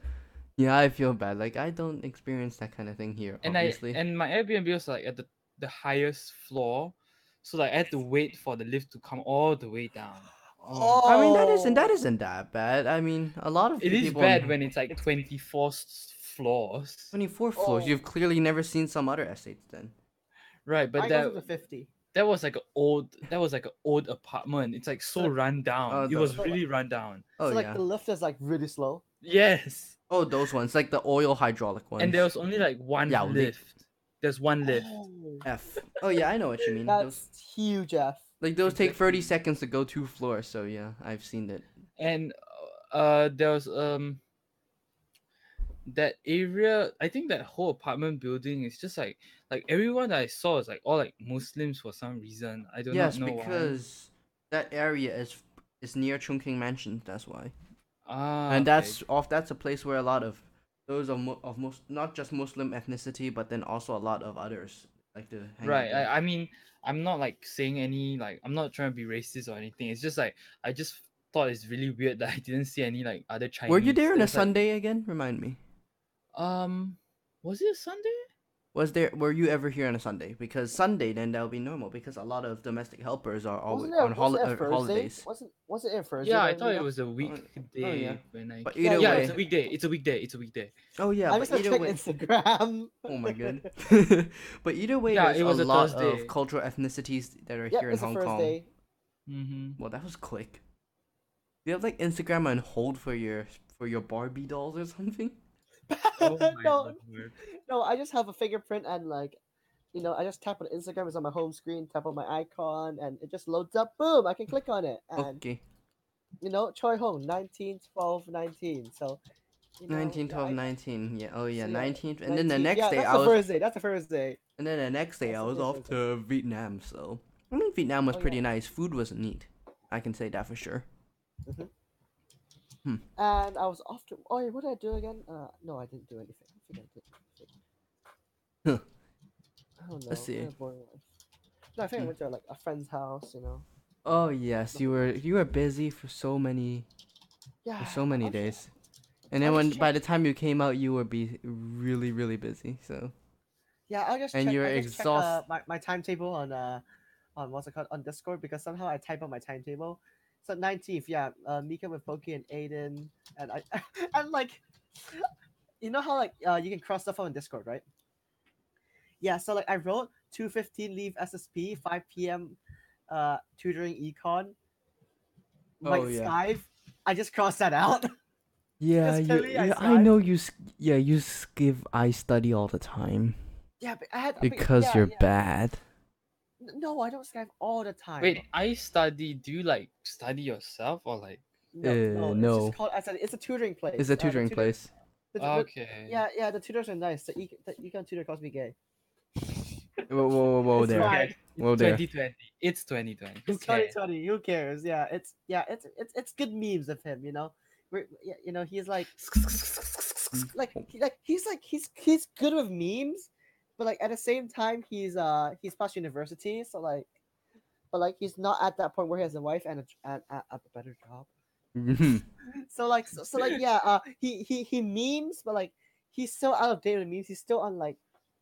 Yeah, I feel bad. Like I don't experience that kind of thing here. and obviously. I and my Airbnb was like at the the highest floor, so like I had to wait for the lift to come all the way down. Oh. I mean that isn't that Oh. isn't that bad. I mean a lot of It is people bad on when it's like twenty four floors, twenty four floors. Oh. You've clearly never seen some other estates then. right? But Mine that goes fifty. that was like an old that was like an old apartment. It's like so So- run down. Oh, it was So, like- really run down. Oh so like yeah. the lift is like really slow. Yes, Oh those ones like the oil hydraulic ones. and there was only like one Yeah, li- lift. There's one lift. Oh, F. Oh yeah, I know what you mean. that's Those, huge, F. like those take thirty seconds to go two floors. So yeah, I've seen it. and uh there was um that area i think that whole apartment building is just like like everyone that i saw is like all like muslims for some reason i do yes, not know because that area is is near Chungking Mansion. That's why. Ah, and okay. that's off that's a place where a lot of those of, mo- of most not just muslim ethnicity but then also a lot of others like to right. I, I mean i'm not like saying any like i'm not trying to be racist or anything it's just like i just thought it's really weird that (laughs) i didn't see any like other chinese were you there on a like- sunday again remind me um was it a sunday was there were you ever here on a sunday because sunday then that would be normal because a lot of domestic helpers are always on hol- wasn't it uh, holidays Wasn't wasn't it Thursday? yeah i thought it was a weekday oh, yeah. when i But yeah, either yeah way- it's a weekday it's a weekday it's a weekday oh yeah I but must either way Instagram. oh my god (laughs) (laughs) but either way Yeah, there's it was a a lot Thursday. of cultural ethnicities that are Yep, here in hong kong mm-hmm. well that was quick Do you have like Instagram on hold for your for your Barbie dolls or something? (laughs) Oh no, lord. no, I just have a fingerprint and like, you know, I just tap on Instagram. It's on my home screen. Tap on my icon, and it just loads up. Boom! I can click on it, and Okay. you know, Choi Hung, 19, 12, 19. So, you know, 19, yeah, 12, I- 19. Yeah. Oh yeah, so, yeah, 19th. And then the next yeah, day that's I the was first day. That's the first day. and then the next day That's I was off day. to Vietnam, so I mean Vietnam was Oh, pretty yeah. nice. Food was neat. I can say that for sure. Mm-hmm. And I was off to. Oh, yeah, what did I do again? Uh, no, I didn't do anything. I think I did. Huh. I don't know. Let's see. No, I think I Hmm. went to like a friend's house. You know. Oh yes, you were you were busy for so many Yeah. for so many was- days. And then when by the time you came out, you would be really really busy. So Yeah, I'll just And check. you're exhausted. uh, my, my timetable on uh on what's it called on Discord because somehow I type on my timetable. So nineteenth, yeah, uh, Mika with Pokey and Aiden, and I (laughs) and like, you know how like uh you can cross stuff on Discord, right? Yeah, so like I wrote two fifteen leave SSP, five p.m. uh tutoring econ. Like Oh, yeah. Skype, I just crossed that out. (laughs) yeah, you, clearly I yeah, I know you. Yeah, you give I study all the time yeah, but I had I mean, because yeah, you're yeah. bad. N- No, I don't Skype all the time. Wait, I study. Do you like study yourself or like? No, Uh, no, it's no. just called. I said it's a tutoring place. It's uh, a the tutoring place. the tu- the- Okay. Yeah, yeah, the tutors are nice. The, econ, the econ tutor calls me gay. Whoa, whoa, whoa, whoa It's there. fine. Okay. Whoa there. 2020. It's 2020. Who It's cares? 2020. Who cares? Yeah, it's yeah, it's it's it's good memes of him. You know, We're, yeah, you know, he's like like like he's like he's he's good with memes, but like at the same time he's uh he's past university, so like, but like he's not at that point where he has a wife and a and a, a better job. Mhm. (laughs) so like so, so like yeah uh he he he memes but like he's still out of date with memes he's still on like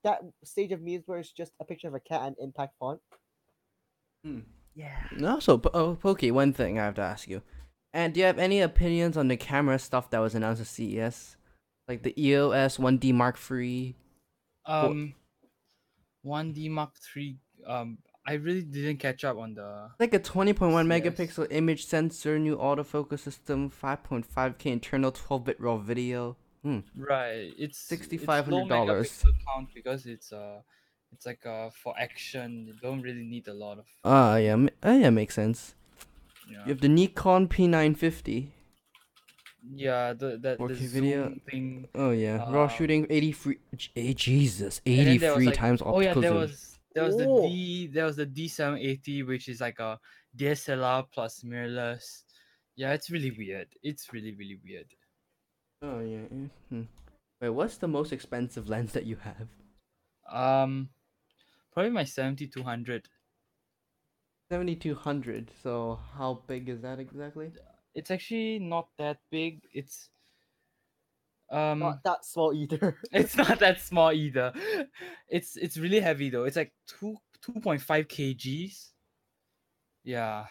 that stage of memes where it's just a picture of a cat and impact font Hmm. yeah Also, Po- oh, Pokey, one thing I have to ask you. And do you have any opinions on the camera stuff that was announced at CES? Like the EOS 1D Mark III? Um, 1D Mark III. Um, I really didn't catch up on the. Like a 20.1 Yes. megapixel image sensor, new autofocus system, 5.5k internal 12-bit raw video. Hmm. Right. It's it's $6,500. megapixel count because it's uh, it's like uh for action. You don't really need a lot of. Ah, yeah, m- uh, yeah, makes sense. Yeah. You have the Nikon P950. Yeah. The that the video. thing. Oh yeah, raw Uh, shooting 83. J- eh, Jesus, And then there was, 83 like- times Oh yeah, there zoom. was there was the Oh. D there was the D seven eighty which is like a DSLR plus mirrorless. Yeah, it's really weird. It's really really weird. Oh yeah. eh, Hmm. Wait, what's the most expensive lens that you have? Um, probably my seventy two hundred. 7200. So how big is that exactly? It's actually not that big. It's um, not that small either (laughs) it's not that small either. It's it's really heavy though. It's like two two point five kgs. Yeah.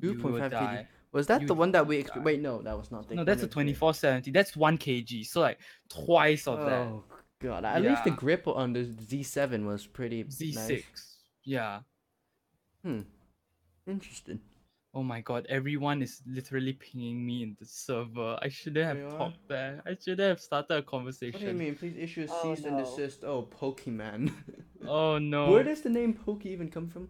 2.5 would kg. Was that You the one that we? Exp- Wait, no, that was not the. No, that's a equipment twenty grade. four seventy. That's one kg. So like twice of that. Oh god! At least the grip on the Z7 was pretty Z nice. six. Yeah. Hmm. Interesting. Oh my god, everyone is literally pinging me in the server. I shouldn't have They talked there. I shouldn't have started a conversation. What do you mean? Please issue a Oh, cease and desist. Oh, Pokemon. (laughs) Oh no. Where does the name Poke even come from?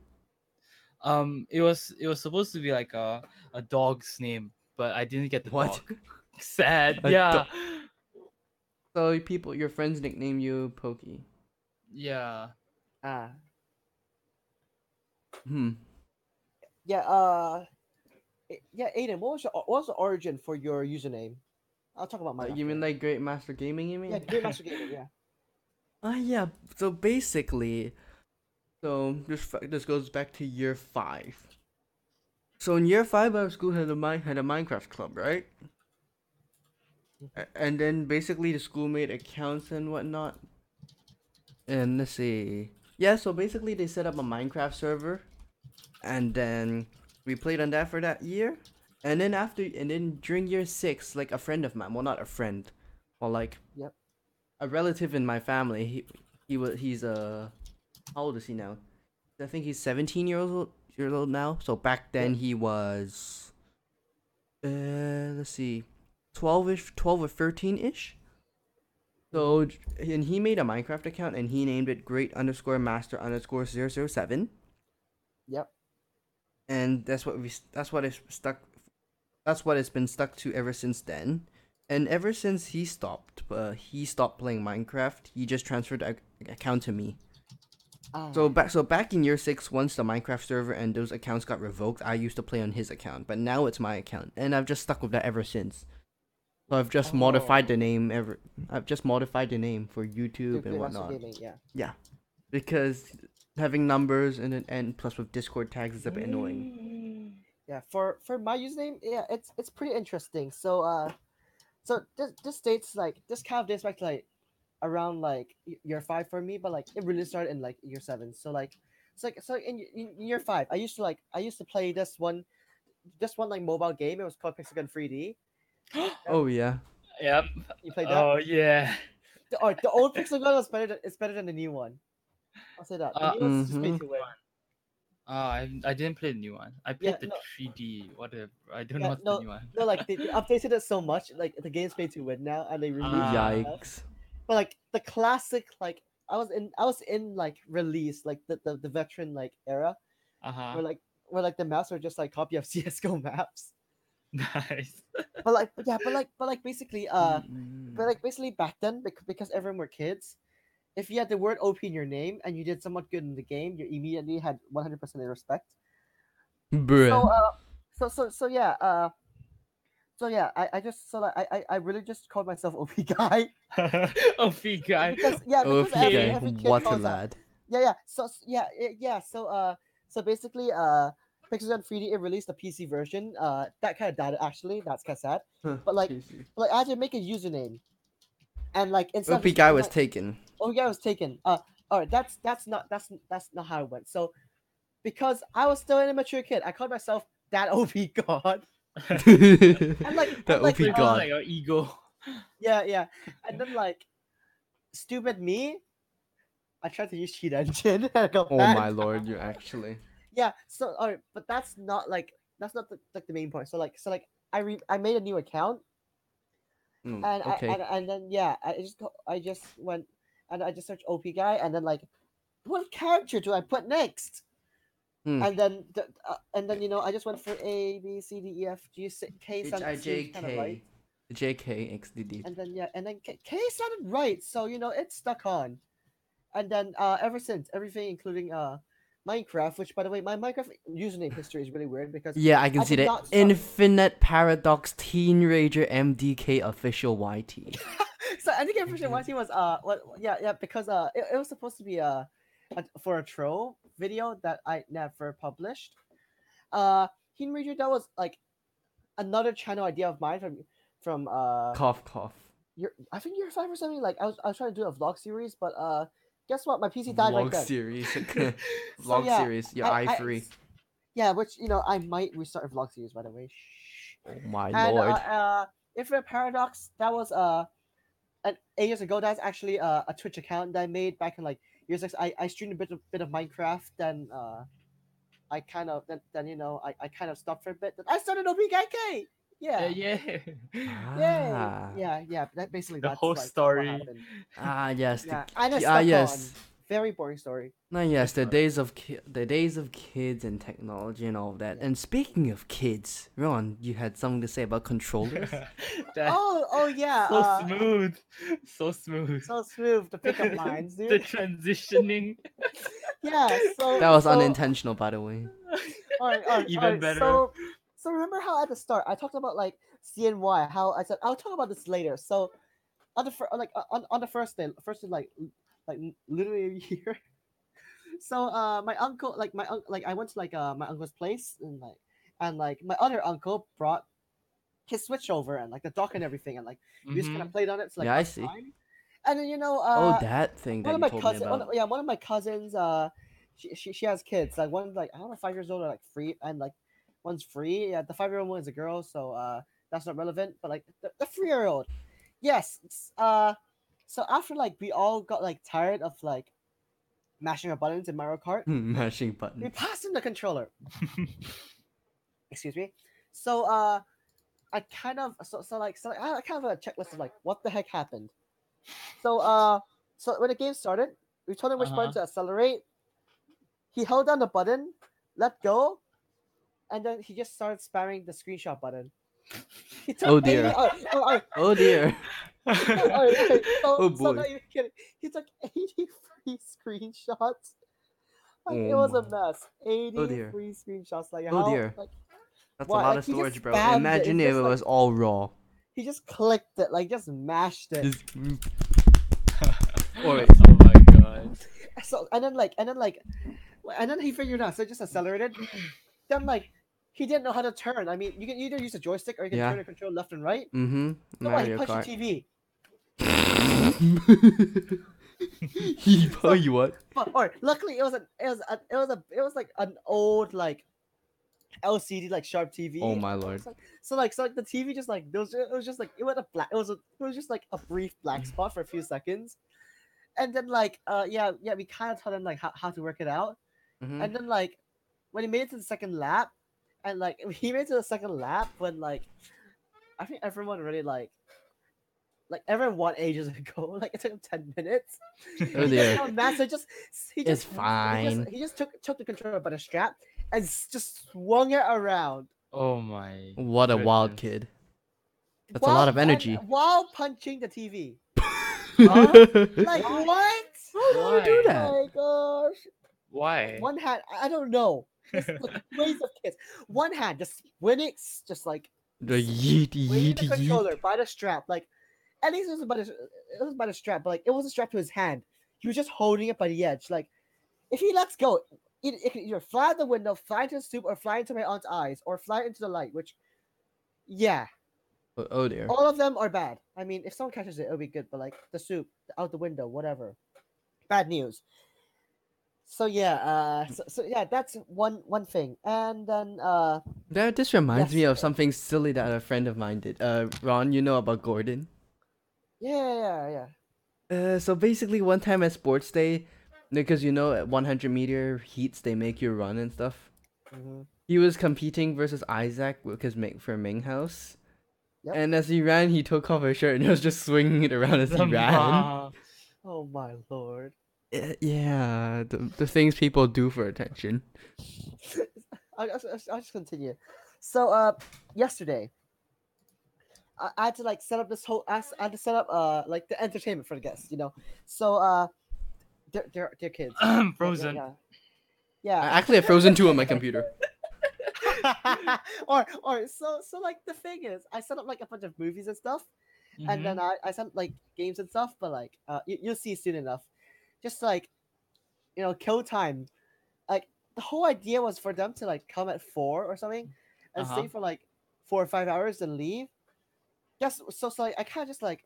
Um it was it was supposed to be like a a dog's name, but I didn't get the What? dog. (laughs) Sad. A yeah. do- So people, your friends nickname you Pokey. yeah. ah Hmm. yeah uh yeah aiden what was your what was the origin for your username i'll talk about Uh, mine you mean like Great Master Gaming? You mean? yeah great master gamer yeah Ah, (laughs) yeah. So basically, so this this goes back to year five. So in year five, our school had a mi- had a Minecraft club, right? A- And then basically the school made accounts and whatnot. And let's see. Yeah, so basically they set up a Minecraft server, and then we played on that for that year. And then after, and then during year six, like a friend of mine, well, not a friend, well, like Yep. a relative in my family. He he was he's uh how old is he now? I think he's 17 years old years old now. So back then he was uh, let's see, twelve ish, twelve or thirteen ish. So, and he made a Minecraft account and he named it Great underscore Master underscore 007. Yep. And that's what we that's what it's stuck that's what it's been stuck to ever since then and ever since he stopped uh, he stopped playing minecraft he just transferred the account to me oh. so Ah, back so back in year six once the minecraft server and those accounts got revoked i used to play on his account but now it's my account and i've just stuck with that ever since so i've just modified the Oh. name ever i've just modified the name for youtube and whatnot Gaming, yeah. because having numbers and then and plus with discord tags is a bit annoying Yeah, for for my username, yeah, it's it's pretty interesting. So uh, so this this dates like this kind of dates back to like around like y- year five for me, but like it really started in like year seven. So like it's like so in, y- in year five, I used to like I used to play this one, this one like mobile game. It was called Pixel 3D. (gasps) oh yeah Yep. You played that? Oh yeah. The, or the old Pixel Gun was better. Than, it's better than the new one. I'll say that. The Uh, new one's just way mhm. too wet. Oh, I I didn't play the new one. I Yeah, played the no. 3D. Whatever. I don't Yeah, know what's no, the new one. No, like (laughs) they, they updated it so much, like the game's played too wet now, and they released. Ah. yikes but like the classic like i was in i was in like release like the the, the veteran like era Uh huh. where like where like the maps were just like copy of (laughs) csgo maps (laughs) nice. but like but yeah but like but like basically uh Mm. but like basically back then bec- because everyone were kids if you had the word op in your name and you did somewhat good in the game you immediately had 100% respect. Bruh. so uh so so so yeah uh so yeah i, I just so like I, I i really just called myself op (laughs) guy. (laughs) OP guy. because yeah because okay, every, yeah. every kid what a calls out- yeah yeah. So s- yeah yeah so uh so basically uh Pixel 3D it released a PC version. Uh that kind of died actually. That's kind of sad But, like, but, like I had to make a username and like instead of OP just guy was my- taken. oh yeah was taken uh all right that's that's not that's that's not how it went so because I was still an immature kid I called myself that (laughs) OP god the like- the and, like, OP uh, god. like your ego. yeah yeah and then like stupid me I tried to use cheat engine (laughs) and I got oh banned. my lord, you actually. yeah so all right but that's not like that's not the, like the main point so like so like i re- i made a new account Mm, and okay. I, and, and then yeah i just i just went and i just searched op guy and then like what character do i put next Hmm. and then the, uh, and then you know i just went for a b c d e f g k H sounded- I J kinda right. K. J K X D D. and then yeah and then k, k sounded right so you know it stuck on and then uh ever since everything including uh minecraft which by the way my minecraft username history is really weird because Yeah, I can I see that. Infinite Paradox Teen Rager MDK official YT. (laughs) so I think Efficient YT was uh what yeah yeah because uh it, it was supposed to be a, a for a troll video that I never published. Uh Teen Rager that was like another channel idea of mine from from uh cough cough. your I think year five or something like I was I was trying to do a vlog series but uh guess what my PC died right Vlog then. series. (laughs) So, (laughs) Vlog yeah, series. Your I- I- i3. Yeah, which you know I might restart a vlog series by the way. Shh. Oh my and lord. uh, uh Infinite Paradox, that was uh an eight years ago. That's actually uh, a Twitch account that I made back in like years six. I, I streamed a bit of bit of Minecraft, then uh I kind of then, then you know I, I kind of stopped for a bit. Then I started OPKK. Yeah. Yeah, Yeah. (laughs) yeah. ah. Yeah, yeah. That basically The that's whole like story. happened. ah yes. Yeah, The, and I ah yes. on. Very boring story. No, yes, the days of ki- the days of kids and technology and all of that. Yeah. And speaking of kids, Ron, you had something to say about controllers. (laughs) (laughs) Oh, oh yeah. so uh, smooth, so smooth. So smooth to pick up lines, dude. the transitioning. Yeah. So that was so, unintentional, by the way. Alright, alright, Even alright, better. So, so remember how at the start I talked about like CNY, how I said I'll talk about this later. So, on the fir- like on, on the first day, first day, like like literally a (laughs) year. So, uh, my uncle, like my uncle, like I went to like uh my uncle's place and like and like my other uncle brought his switch over and like the dock and everything and like we just kind of played on it. So, like Yeah, I see. time. And then you know, oh, uh, that thing one that of you my me one, about. yeah, one of my cousins, uh, she, she she has kids. Like one like I don't know, five years old or like three, and like one's free. Yeah, the five year old one is a girl, so uh, that's not relevant. But like the, the three year old, yes. Uh, so after like we all got like tired of like mashing our buttons in Mario Kart, (laughs) Mashing buttons, we button. passed him the controller. (laughs) Excuse me. So uh, I kind of so, so like so like, I kind of have a checklist of like what the heck happened. So uh so when the game started, we told him which button Uh-huh. to accelerate. He held down the button, let go, and then he just started spamming the screenshot button. (laughs) He oh, took Oh, dear. (laughs) oh, oh, oh, Oh dear. (laughs) oh, oh, so, Oh, so boy. not even kidding. He took 80 free screenshots. Like, it Oh was a mess. 80 Oh, screenshots. Like Oh, how, dear. like That's Why, a lot like, of storage, bro. spammed it, Imagine if it like- was all raw. he just clicked it, like just mashed it. Just- Alright. Oh my god. So and then like and then like and then he figured out so just accelerated. (clears throat) then like he didn't know how to turn. I mean, you can either use a joystick or you can Yeah. turn the control left and right. Mm-hmm. (laughs) (laughs) So what, he Mario punched Kart. the TV. he oh you what? But or luckily it was an it was a, it was a it was like an old like LCD like sharp TV. Oh my lord. So, so like so like the TV just like there was it was just like it went a black it was a, it was just like a brief black spot for a few seconds. And then like uh yeah yeah we kind of told him like how, how to work it out. Mhm. And then like when he made it to the second lap, and like (laughs) he made it to the second lap when like I think everyone really like like everyone won ages (laughs) ago. Like it took him ten minutes. (laughs) Oh He dear. just got mad, so just he It's just He fine. just, he just took took the controller by the strap and just swung it around. Oh my. What a wild kid. That's a lot of and- energy. while punching the TV. Huh? Like what? How do you do that? Oh my gosh! Why? One hand, I I don't know. Just (laughs) like ways of kids. One hand just when it's just like The yeet yeet the yeet. controller by the strap. Like at least it was by the it was by the strap, but like it wasn't strapped to his hand. He was just holding it by the edge. Like if he lets go, it, it can either fly out the window, fly into the soup, or fly into my aunt's eyes, or fly into the light. Which, yeah, Oh, oh dear. all of them are bad. I mean, if someone catches it, it'll be good. But like the soup out the window, whatever, bad news. So yeah, uh, so, so yeah, that's one one thing, and then uh, That this reminds me of something silly that a friend of mine did. Uh, Ron, you know about Gordon? yeah, yeah, yeah. Uh, so basically, one time at sports day, because you know at 100 meter heats they make you run and stuff. hmm He was competing versus Isaac because make for Ming House. Yep. And as he ran, he took off his shirt and (laughs) he was just swinging it around as he (laughs) ran. Oh my lord. Uh, yeah, the, the things people do for attention. I'll, (laughs) I'll, I'll- I'll just continue. So, uh, yesterday, I, I had to like set up this whole. I had to set up uh like the entertainment for the guests, you know. So, uh, they're they're, they're kids. (clears throat) Yeah, yeah, Frozen. Yeah. I yeah. actually have Frozen 2 on my computer. (laughs) (laughs) or or so so like the thing is, I set up like a bunch of movies and stuff, and then I I sent like games and stuff, but like uh you, you'll see soon enough. Just like, you know, kill time. Like the whole idea was for them to like come at four or something, and Uh-huh. stay for like four or five hours and leave. Just so so like I kind of just like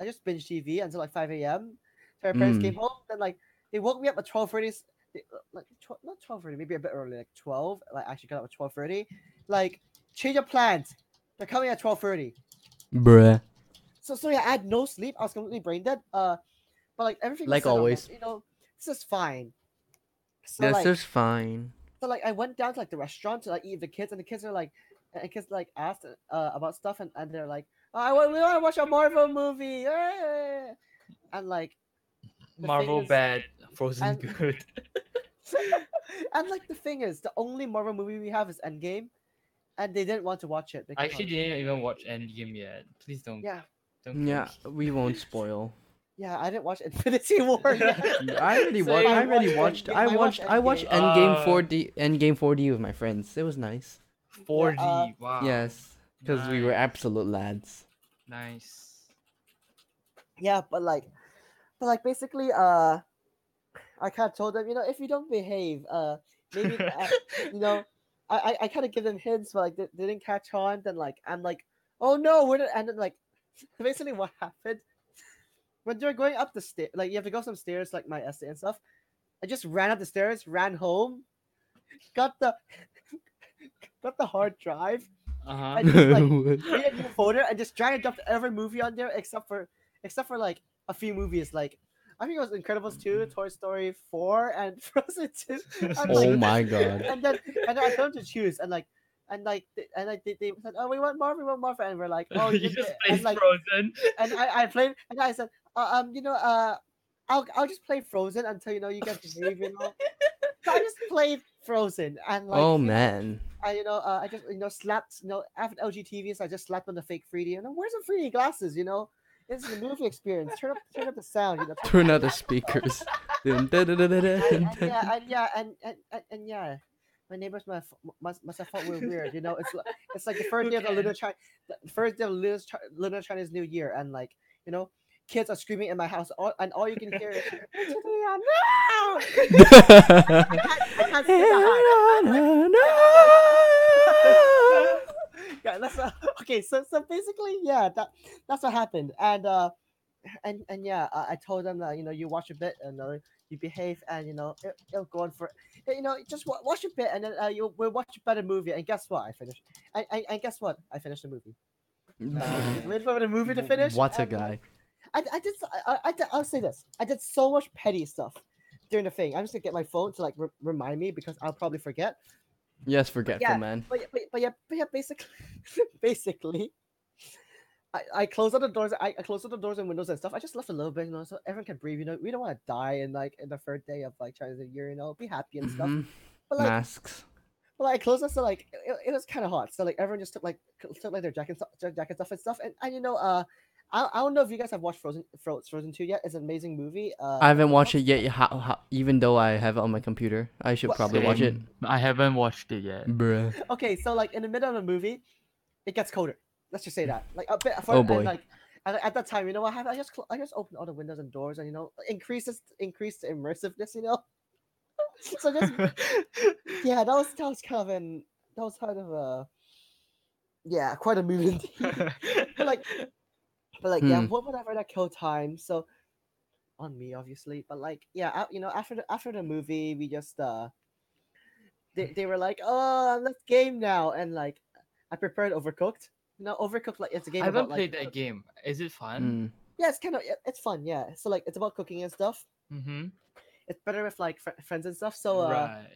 I just binge TV until like five a.m. So my parents came home, then like they woke me up at twelve thirty. Like tw- not twelve thirty, maybe a bit early, like twelve. Like actually got up at twelve thirty. Like change of plans. They're coming at twelve thirty. Bruh. So so yeah, I had no sleep. I was completely brain dead. Uh, but like everything. was Like set up, always. you know, this is fine. So That's like, just fine. so like I went down to like the restaurant to like eat the kids, and the kids are like, and the kids like asked uh, about stuff, and, and they're like, oh, I want we want to watch a Marvel movie, eh." and like, the thing Marvel is- bad, Frozen and- good. (laughs) (laughs) and like the thing is, the only Marvel movie we have is Endgame, and they didn't want to watch it. I actually didn't even watch Endgame yet. Please don't. Yeah, don't Yeah, we won't (laughs) spoil. Yeah, I didn't watch (laughs) Infinity War. (laughs) yet. I already watched. I I already watched watched. I I watched watched. I watched Endgame. Endgame Uh, 4D. Endgame 4D with my friends. It was nice. 4D. uh, wow. Yes, because we were absolute lads. Nice. yeah, but like, but like basically, uh, I kind of told them, you know, if you don't behave, uh, maybe, uh, (laughs) you know, I I, I kind of give them hints, but like they, they didn't catch on. Then like I'm like, oh no, we're not, and then like, basically what happened when they're going up the stairs, like you have to go some stairs, like my essay and stuff. I just ran up the stairs, ran home, (laughs) got the (laughs) got the hard drive, Uh huh. I just, like, (laughs) a new folder and just drag and drop every movie on there except for except for like a few movies like I think it was Incredibles 2, Toy Story 4, and Frozen 2. I'm oh my god. And then and then I told them to choose and like and like and like they, they said, "Oh, we want more, we want more," and we're like, "Oh, you just did." play and like Frozen. and I, I played and I said, uh, um, you know, uh, I'll I'll just play Frozen until you know you get behave, you know. So I just played Frozen and like oh man. I you know uh, I just you know slapped you know after LG TVs I just slapped on the fake 3D and where's the 3D glasses you know. It's the movie experience. Turn up turn up the sound you know. Turn- (laughs) Turn out the speakers. (laughs) And, and yeah and yeah and, and, and, and yeah. My neighbors must must, must have thought we were weird you know. It's like it's like the first day of the lunar Chi- the first day of lunar, Chi- lunar Chinese New Year and like you know kids are screaming in my house all, and all you can hear is (laughs) "Angelina, no! I can't, I can't (laughs) say the (laughs) yeah, that's uh, okay. So so basically, yeah, that that's what happened, and uh, and and yeah, uh, I told them that you know you watch a bit and uh, you behave, and you know it, it'll go on for you know just wa- watch a bit, and then uh, you we'll watch a better movie, and guess what? I finished, and, and, and guess what? I finished the movie. Uh, wait for the movie to finish. What a and, uh, guy. I, I did I, I, I'll say this. I did so much petty stuff during the thing. I'm just gonna get my phone to like re- remind me because I'll probably forget. Yes, forgetful yeah, man. But yeah, but, but yeah, but yeah, basically, (laughs) basically, I, I closed all the doors. I, I closed all the doors and windows and stuff. I just left a little bit, you know, so everyone can breathe. You know, we don't want to die in like in the third day of like Chinese New Year. You know, be happy and stuff. Mhm. But like, Masks. but like, I closed it, so like it, it was kind of hot. So like everyone just took like took like their jackets, jackets off and stuff. And, and you know, uh, I, I don't know if you guys have watched Frozen Fro- Frozen Two yet. It's an amazing movie. Uh, I haven't watched it yet, how, how, even though I have it on my computer. I should What- probably watch it. I haven't watched it yet. Bruh. Okay, so like in the middle of the movie, it gets colder. Let's just say that. Like a bit. For, Oh, and, boy. like at, at that time, you know what happened? I just cl- I just opened all the windows and doors, and you know increases increased immersiveness. You know. (laughs) so just (laughs) yeah, that was that was kind of an that was kind of a yeah quite a movie. (laughs) like but like yeah, Hmm. what whatever that kill time. So on me obviously, but like yeah, you know after the after the movie, we just uh they, they were like, oh, let's game now, and like I prepared Overcooked. You know, Overcooked like it's a game I haven't about played like that game. Is it fun? Mm. yeah, it's kind of it's fun, yeah. So like it's about cooking and stuff. Mm-hmm. It's better with like fr- friends and stuff. So uh, right.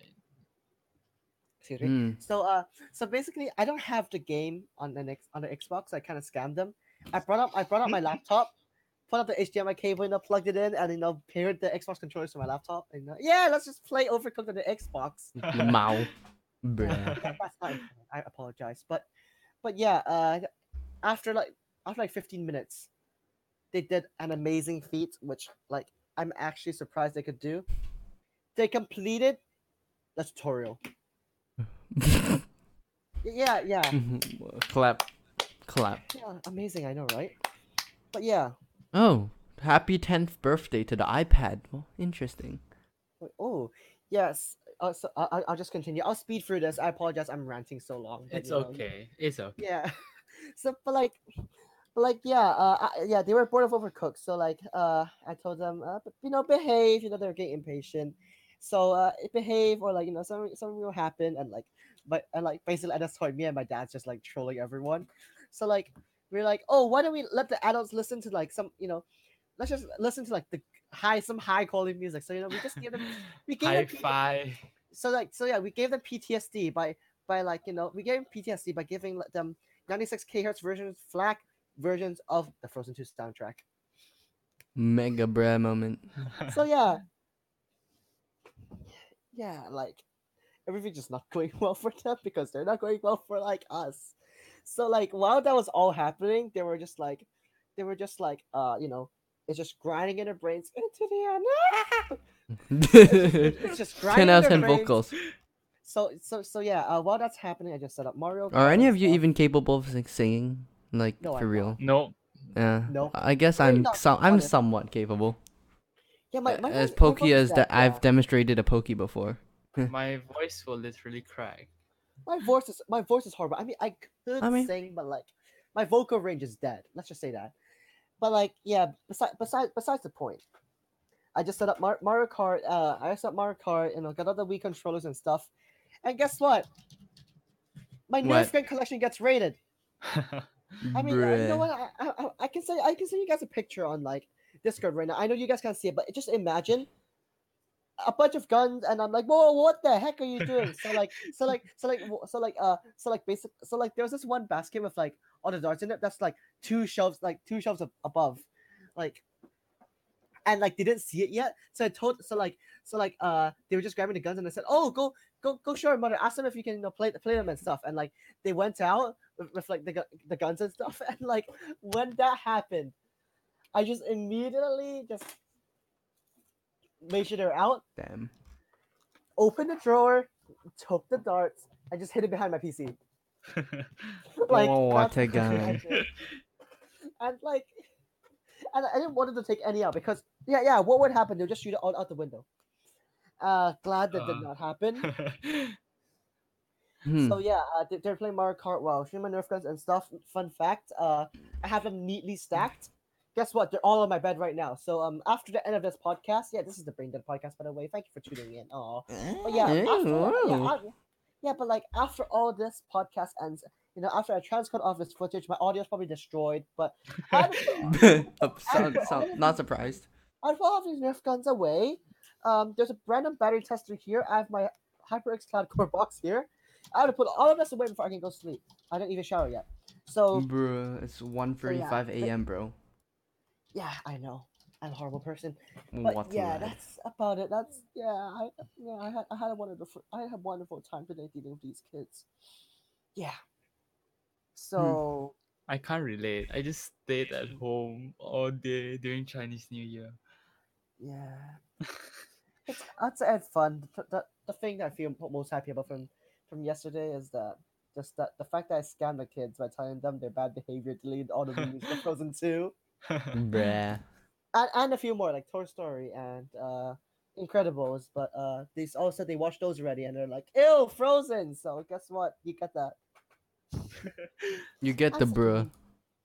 excuse me. Mm. So uh, so basically, I don't have the game on the next on the Xbox. I kind of scammed them. I brought up I brought up my laptop, put up the HDMI cable, you know, plugged it in, and you know, paired the Xbox controllers to my laptop. And uh, yeah, let's just play Overcooked on the Xbox. (laughs) Mao. Bruh. (laughs) That's not. I apologize, but but yeah, uh, after like after like 15 minutes, they did an amazing feat, which like I'm actually surprised they could do. They completed the tutorial. (laughs) Yeah, yeah, Clap. Clap. yeah, amazing. I know, right? But yeah, Oh, happy 10th birthday to the iPad. Well, interesting. Oh, yes. Uh, so I, I- I'll just continue. I'll speed through this. I apologize. I'm ranting so long. but, It's you know, okay. It's okay. Yeah. (laughs) So, but like, but like, yeah, uh, I, yeah, they were bored of Overcooked. So like, uh, I told them, uh, but, you know, behave. You know, they're getting impatient. So uh, behave, or like, you know, something something will happen, and like, but and like basically at this point, me and my dad's just like trolling everyone. So like, we're like, oh, why don't we let the adults listen to like some, you know, let's just listen to like the high some high quality music. So you know, we just give them (laughs) we gave High them P- five. so like so yeah we gave them ptsd by by like you know we gave them ptsd by giving them 96 kHz versions FLAC versions of the frozen 2 soundtrack Mega bruh moment. so yeah yeah like everything's just not (laughs) going well for them because they're not going well for like us so like while that was all happening they were just like they were just like uh you know it's just grinding in their brains into the end (laughs) it's just grinding 10 in out of their 10 brains. vocals. So so so yeah. Uh, while that's happening, I just set up Mario. Are any of you stuff. even capable of like, singing? Like, No, for I'm real? No. Yeah. No. I guess I'm some, I'm honest. somewhat capable. Yeah, my, my as pokey as is that yeah. I've demonstrated a pokey before. (laughs) My voice will literally crack. My voice is my voice is horrible. I mean, I could I mean- sing, but like my vocal range is dead. Let's just say that. But like, yeah. Besides, besides, besides the point, I just set up Mar- Mario Kart. Uh, I set up Mario Kart and I got all the Wii controllers and stuff. And guess what? My Nerf gun collection gets raided. (laughs) I mean, uh, you know what? I, I, I- can say I can send you guys a picture on like Discord right now. I know you guys can't see it, but just imagine a bunch of guns, and I'm like, whoa, what the heck are you doing? So like, so like, so like, so like, uh, so like, basic, so like, there was this one basket with like all the darts in it. That's like two shelves, like two shelves ab- above, like, and like they didn't see it yet. So I told, so like, so like, uh, they were just grabbing the guns, and I said, oh, go, go, go, show your mother. Ask them if you can, you know, play, play them and stuff. And like, they went out with, with like the the guns and stuff, (laughs) and like, when that happened, I just immediately just made sure they're out Damn. open the drawer, took the darts, and just hid it behind my PC. (laughs) like Oh, what that's a what guy. and like, and I didn't want them to take any out because yeah, yeah. What would happen? They'll just shoot it all out the window. Uh, glad that Uh. did not happen. (laughs) Hmm. So yeah, uh, they- they're playing Mario Kart while shooting my Nerf guns and stuff. Fun fact, uh, I have them neatly stacked. Guess what? They're all on my bed right now. So um, after the end of this podcast, yeah, this is the Brain Dead podcast, by the way. Thank you for tuning in. Oh, but yeah, after, yeah, af- yeah, but like after all this podcast ends, you know, after I transcode all this footage, my audio's probably destroyed. But I (laughs) sound- sound- not surprised. I put all of these Nerf guns away. Um, there's a random battery tester here. I have my HyperX Cloud Core box here. I have to put all of this away before I can go sleep. I didn't even shower yet. So Bruh, it's 1:35 but- a.m., bro. Yeah, I know. I'm a horrible person. Mm, but What yeah, that's about it. That's yeah, I yeah, I had I had a wonderful I had a wonderful time today dealing with these kids. Yeah. Hmm. So I can't relate. I just stayed at home all day during Chinese New Year. yeah. (laughs) it's that's had fun. The, the the thing that I feel most happy about from from yesterday is that just that the fact that I scammed the kids by telling them their bad behavior, deleted all the movies for Frozen 2. Bruh. (laughs) and, and a few more like Toy Story and uh Incredibles, but uh they all said they watched those already and they're like, ew, Frozen. So guess what? You get that. You get the bruh.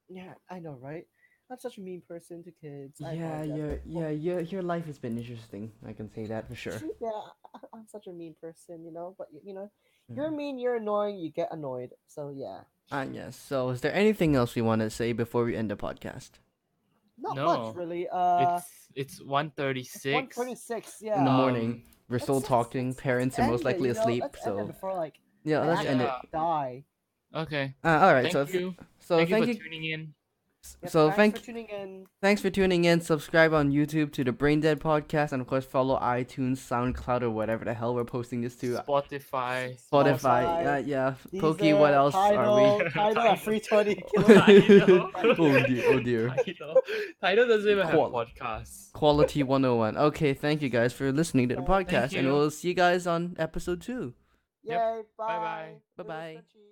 Yeah, I know, right? I'm such a mean person to kids. I Yeah, your yeah, your your life has been interesting. I can say that for sure. (laughs) yeah, I- (laughs) I'm such a mean person, you know. But you know, Mm. you're mean, you're annoying, you get annoyed. So yeah, Ah, yes. So, is there anything else we want to say before we end the podcast? Not No, much really. Uh, it's it's 136. one twenty-six. Yeah. In the Um, morning, we're still let's- talking. let's- Parents are most end it, likely you know? asleep. Let's end it So before like yeah, I let's end it. die. Okay. Uh, all right. Thank so th- you. so thank, thank you you. for tuning in. Yep, So thanks thank for tuning in. thanks for tuning in. Subscribe on YouTube to the Brain Dead podcast, and of course follow iTunes, SoundCloud, or whatever the hell we're posting this to. Spotify. Spotify. Spotify, Yeah, yeah. These Pokey. Uh, what else are Tidal, we? (laughs) Tidal at free twenty. (laughs) (laughs) Oh dear. Oh dear. Tidal. Tidal doesn't even have Qual- podcasts. Quality 101. Okay, thank you guys for listening to the podcast, and we'll see you guys on episode two. Yay! Yep. Bye. Bye-bye. Bye-bye. Arrivederci.